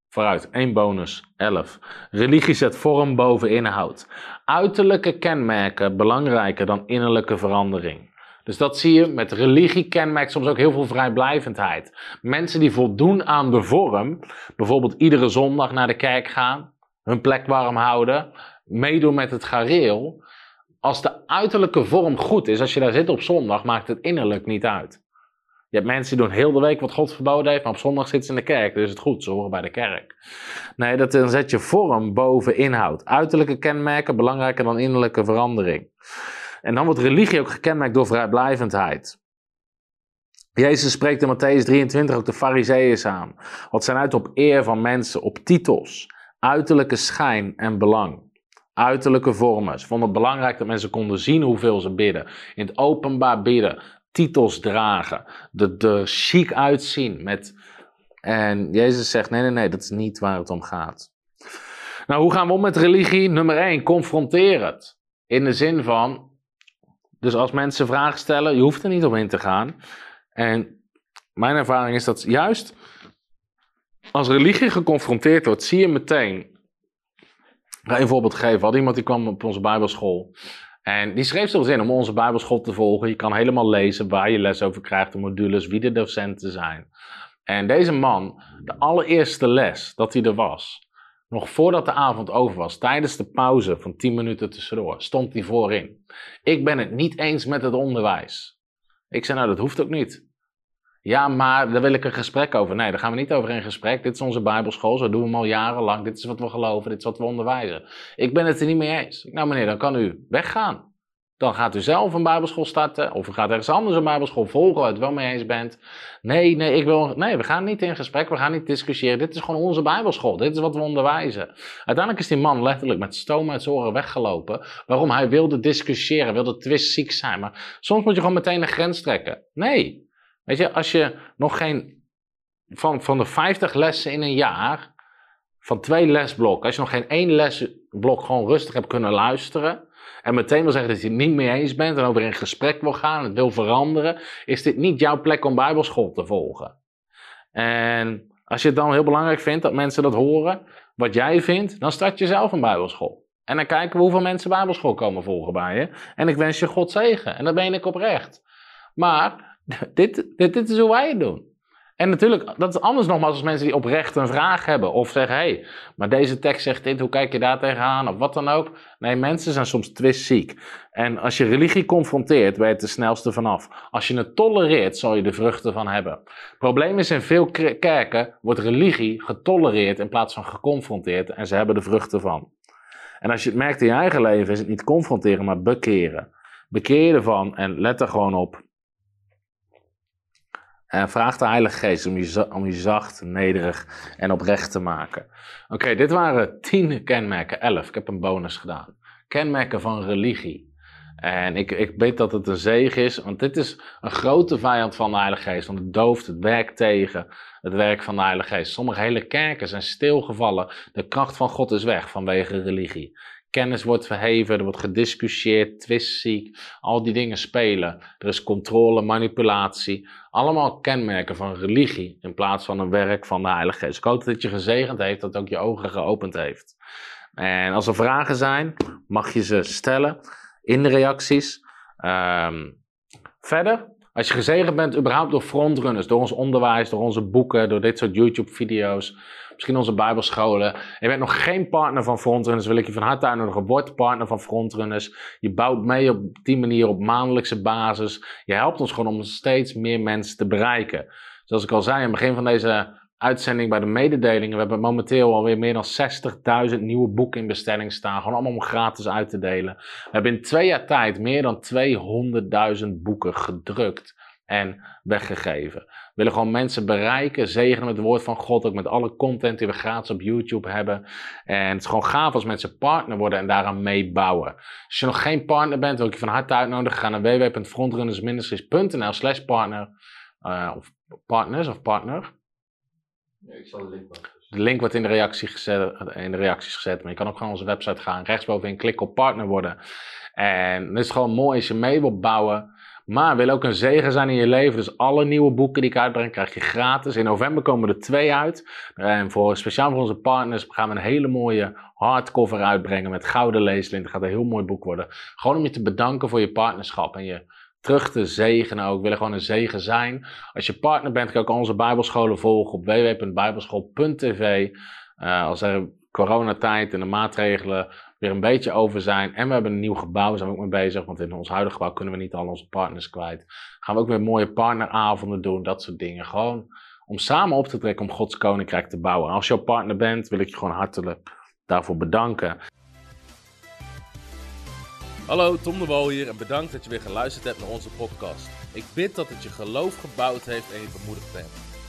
Vooruit, één bonus, 11. Religie zet vorm boven inhoud. Uiterlijke kenmerken belangrijker dan innerlijke verandering. Dus dat zie je met religie kenmerkt soms ook heel veel vrijblijvendheid. Mensen die voldoen aan de vorm, bijvoorbeeld iedere zondag naar de kerk gaan, hun plek warm houden, meedoen met het gareel. Als de uiterlijke vorm goed is, als je daar zit op zondag, maakt het innerlijk niet uit. Je hebt mensen die doen heel de week wat God verboden heeft, maar op zondag zitten ze in de kerk, dus is het goed, ze horen bij de kerk. Nee, dat, dan zet je vorm boven inhoud. Uiterlijke kenmerken belangrijker dan innerlijke verandering. En dan wordt religie ook gekenmerkt door vrijblijvendheid. Jezus spreekt in Matthäus 23 ook de fariseeën aan. Wat zijn uit op eer van mensen, op titels, uiterlijke schijn en belang. Uiterlijke vormen. Ze vonden het belangrijk dat mensen konden zien hoeveel ze bidden. In het openbaar bidden, titels dragen, de, de chic uitzien met En Jezus zegt: nee, nee, nee, dat is niet waar het om gaat. Nou, hoe gaan we om met religie? Nummer 1, confronteer het. In de zin van, dus als mensen vragen stellen, je hoeft er niet op in te gaan. En mijn ervaring is dat juist als religie geconfronteerd wordt, zie je meteen. Ik ga een voorbeeld geven. Hadden iemand die kwam op onze Bijbelschool. En die schreef zo zin om onze Bijbelschool te volgen. Je kan helemaal lezen waar je les over krijgt, de modules, wie de docenten zijn. En deze man, de allereerste les dat hij er was, nog voordat de avond over was, tijdens de pauze van 10 minuten tussendoor, stond hij voorin. Ik ben het niet eens met het onderwijs. Ik zei, nou, dat hoeft ook niet. Ja, maar daar wil ik een gesprek over. Nee, daar gaan we niet over in gesprek. Dit is onze Bijbelschool, zo doen we hem al jarenlang. Dit is wat we geloven, dit is wat we onderwijzen. Ik ben het er niet mee eens. Nou, meneer, dan kan u weggaan. Dan gaat u zelf een Bijbelschool starten, of u gaat ergens anders een Bijbelschool volgen waar het wel mee eens bent. Nee, nee, ik wil, nee, we gaan niet in gesprek, we gaan niet discussiëren. Dit is gewoon onze Bijbelschool, dit is wat we onderwijzen. Uiteindelijk is die man letterlijk met stoom uit zijn weggelopen. Waarom? Hij wilde discussiëren, wilde twistziek zijn. Maar soms moet je gewoon meteen een grens trekken. Nee, Weet je, als je nog geen, van, van de 50 lessen in een jaar, van twee lesblokken, als je nog geen één lesblok gewoon rustig hebt kunnen luisteren, en meteen wil zeggen dat je het niet mee eens bent en over in gesprek wil gaan, het wil veranderen, is dit niet jouw plek om Bijbelschool te volgen. En als je het dan heel belangrijk vindt dat mensen dat horen, wat jij vindt, dan start je zelf een Bijbelschool. En dan kijken we hoeveel mensen Bijbelschool komen volgen bij je. En ik wens je God zegen. En dat ben ik oprecht. Maar dit, dit, dit is hoe wij het doen. En natuurlijk, dat is anders nogmaals als mensen die oprecht een vraag hebben. Of zeggen, hé, hey, maar deze tekst zegt dit, hoe kijk je daar tegenaan? Of wat dan ook. Nee, mensen zijn soms twistziek. En als je religie confronteert, ben je het de snelste vanaf. Als je het tolereert, zal je de vruchten van hebben. Probleem is, in veel kerken wordt religie getolereerd in plaats van geconfronteerd. En ze hebben de vruchten van. En als je het merkt in je eigen leven, is het niet confronteren, maar bekeren. Bekeer je ervan en let er gewoon op. En vraag de Heilige Geest om je, om zacht, nederig en oprecht te maken. Oké, dit waren tien kenmerken, elf. Ik heb een bonus gedaan. Kenmerken van religie. En ik, ik weet dat het een zegen is, want dit is een grote vijand van de Heilige Geest. Want het dooft het werk tegen het werk van de Heilige Geest. Sommige hele kerken zijn stilgevallen. De kracht van God is weg vanwege religie kennis wordt verheven, er wordt gediscussieerd, twistziek, al die dingen spelen. Er is controle, manipulatie, allemaal kenmerken van religie in plaats van een werk van de Heilige Geest. Ik hoop dat het je gezegend heeft, dat ook je ogen geopend heeft. En als er vragen zijn, mag je ze stellen in de reacties. Um, verder, als je gezegend bent überhaupt door frontrunners, door ons onderwijs, door onze boeken, door dit soort YouTube-video's, misschien onze bijbelscholen. Je bent nog geen partner van Frontrunners, wil ik je van harte uitnodigen. Word partner van Frontrunners. Je bouwt mee op die manier op maandelijkse basis. Je helpt ons gewoon om steeds meer mensen te bereiken. Zoals ik al zei aan het begin van deze uitzending bij de mededelingen. We hebben momenteel alweer meer dan 60.000 nieuwe boeken in bestelling staan. Gewoon allemaal om gratis uit te delen. We hebben in twee jaar tijd meer dan 200.000 boeken gedrukt en weggegeven. We willen gewoon mensen bereiken, zegenen met het woord van God, ook met alle content die we gratis op YouTube hebben. En het is gewoon gaaf als mensen partner worden en daaraan meebouwen. Als je nog geen partner bent, wil ik je van harte uitnodigen. Ga naar www.frontrunnersministries.nl slash partner. Uh, of partners of partner. ik zal de link De link wordt in de, reactie gezet, in de reacties gezet. Maar je kan ook gewoon onze website gaan. Rechtsbovenin klik op partner worden. En het is gewoon mooi als je mee wilt bouwen. Maar wil ook een zegen zijn in je leven. Dus alle nieuwe boeken die ik uitbreng, krijg je gratis. In november komen er twee uit. En voor, speciaal voor onze partners gaan we een hele mooie hardcover uitbrengen met gouden leeslint. Het gaat een heel mooi boek worden. Gewoon om je te bedanken voor je partnerschap en je terug te zegenen ook. We willen gewoon een zegen zijn. Als je partner bent, kan je ook onze bijbelscholen volgen op www.bijbelschool.tv. Uh, als er coronatijd en de maatregelen weer een beetje over zijn. En we hebben een nieuw gebouw, daar zijn we ook mee bezig. Want in ons huidige gebouw kunnen we niet al onze partners kwijt. Gaan we ook weer mooie partneravonden doen, dat soort dingen. Gewoon om samen op te trekken om Gods koninkrijk te bouwen. En als jouw partner bent, wil ik je gewoon hartelijk daarvoor bedanken. Hallo, Tom de Wol hier en bedankt dat je weer geluisterd hebt naar onze podcast. Ik bid dat het je geloof gebouwd heeft en je bemoedigd bent.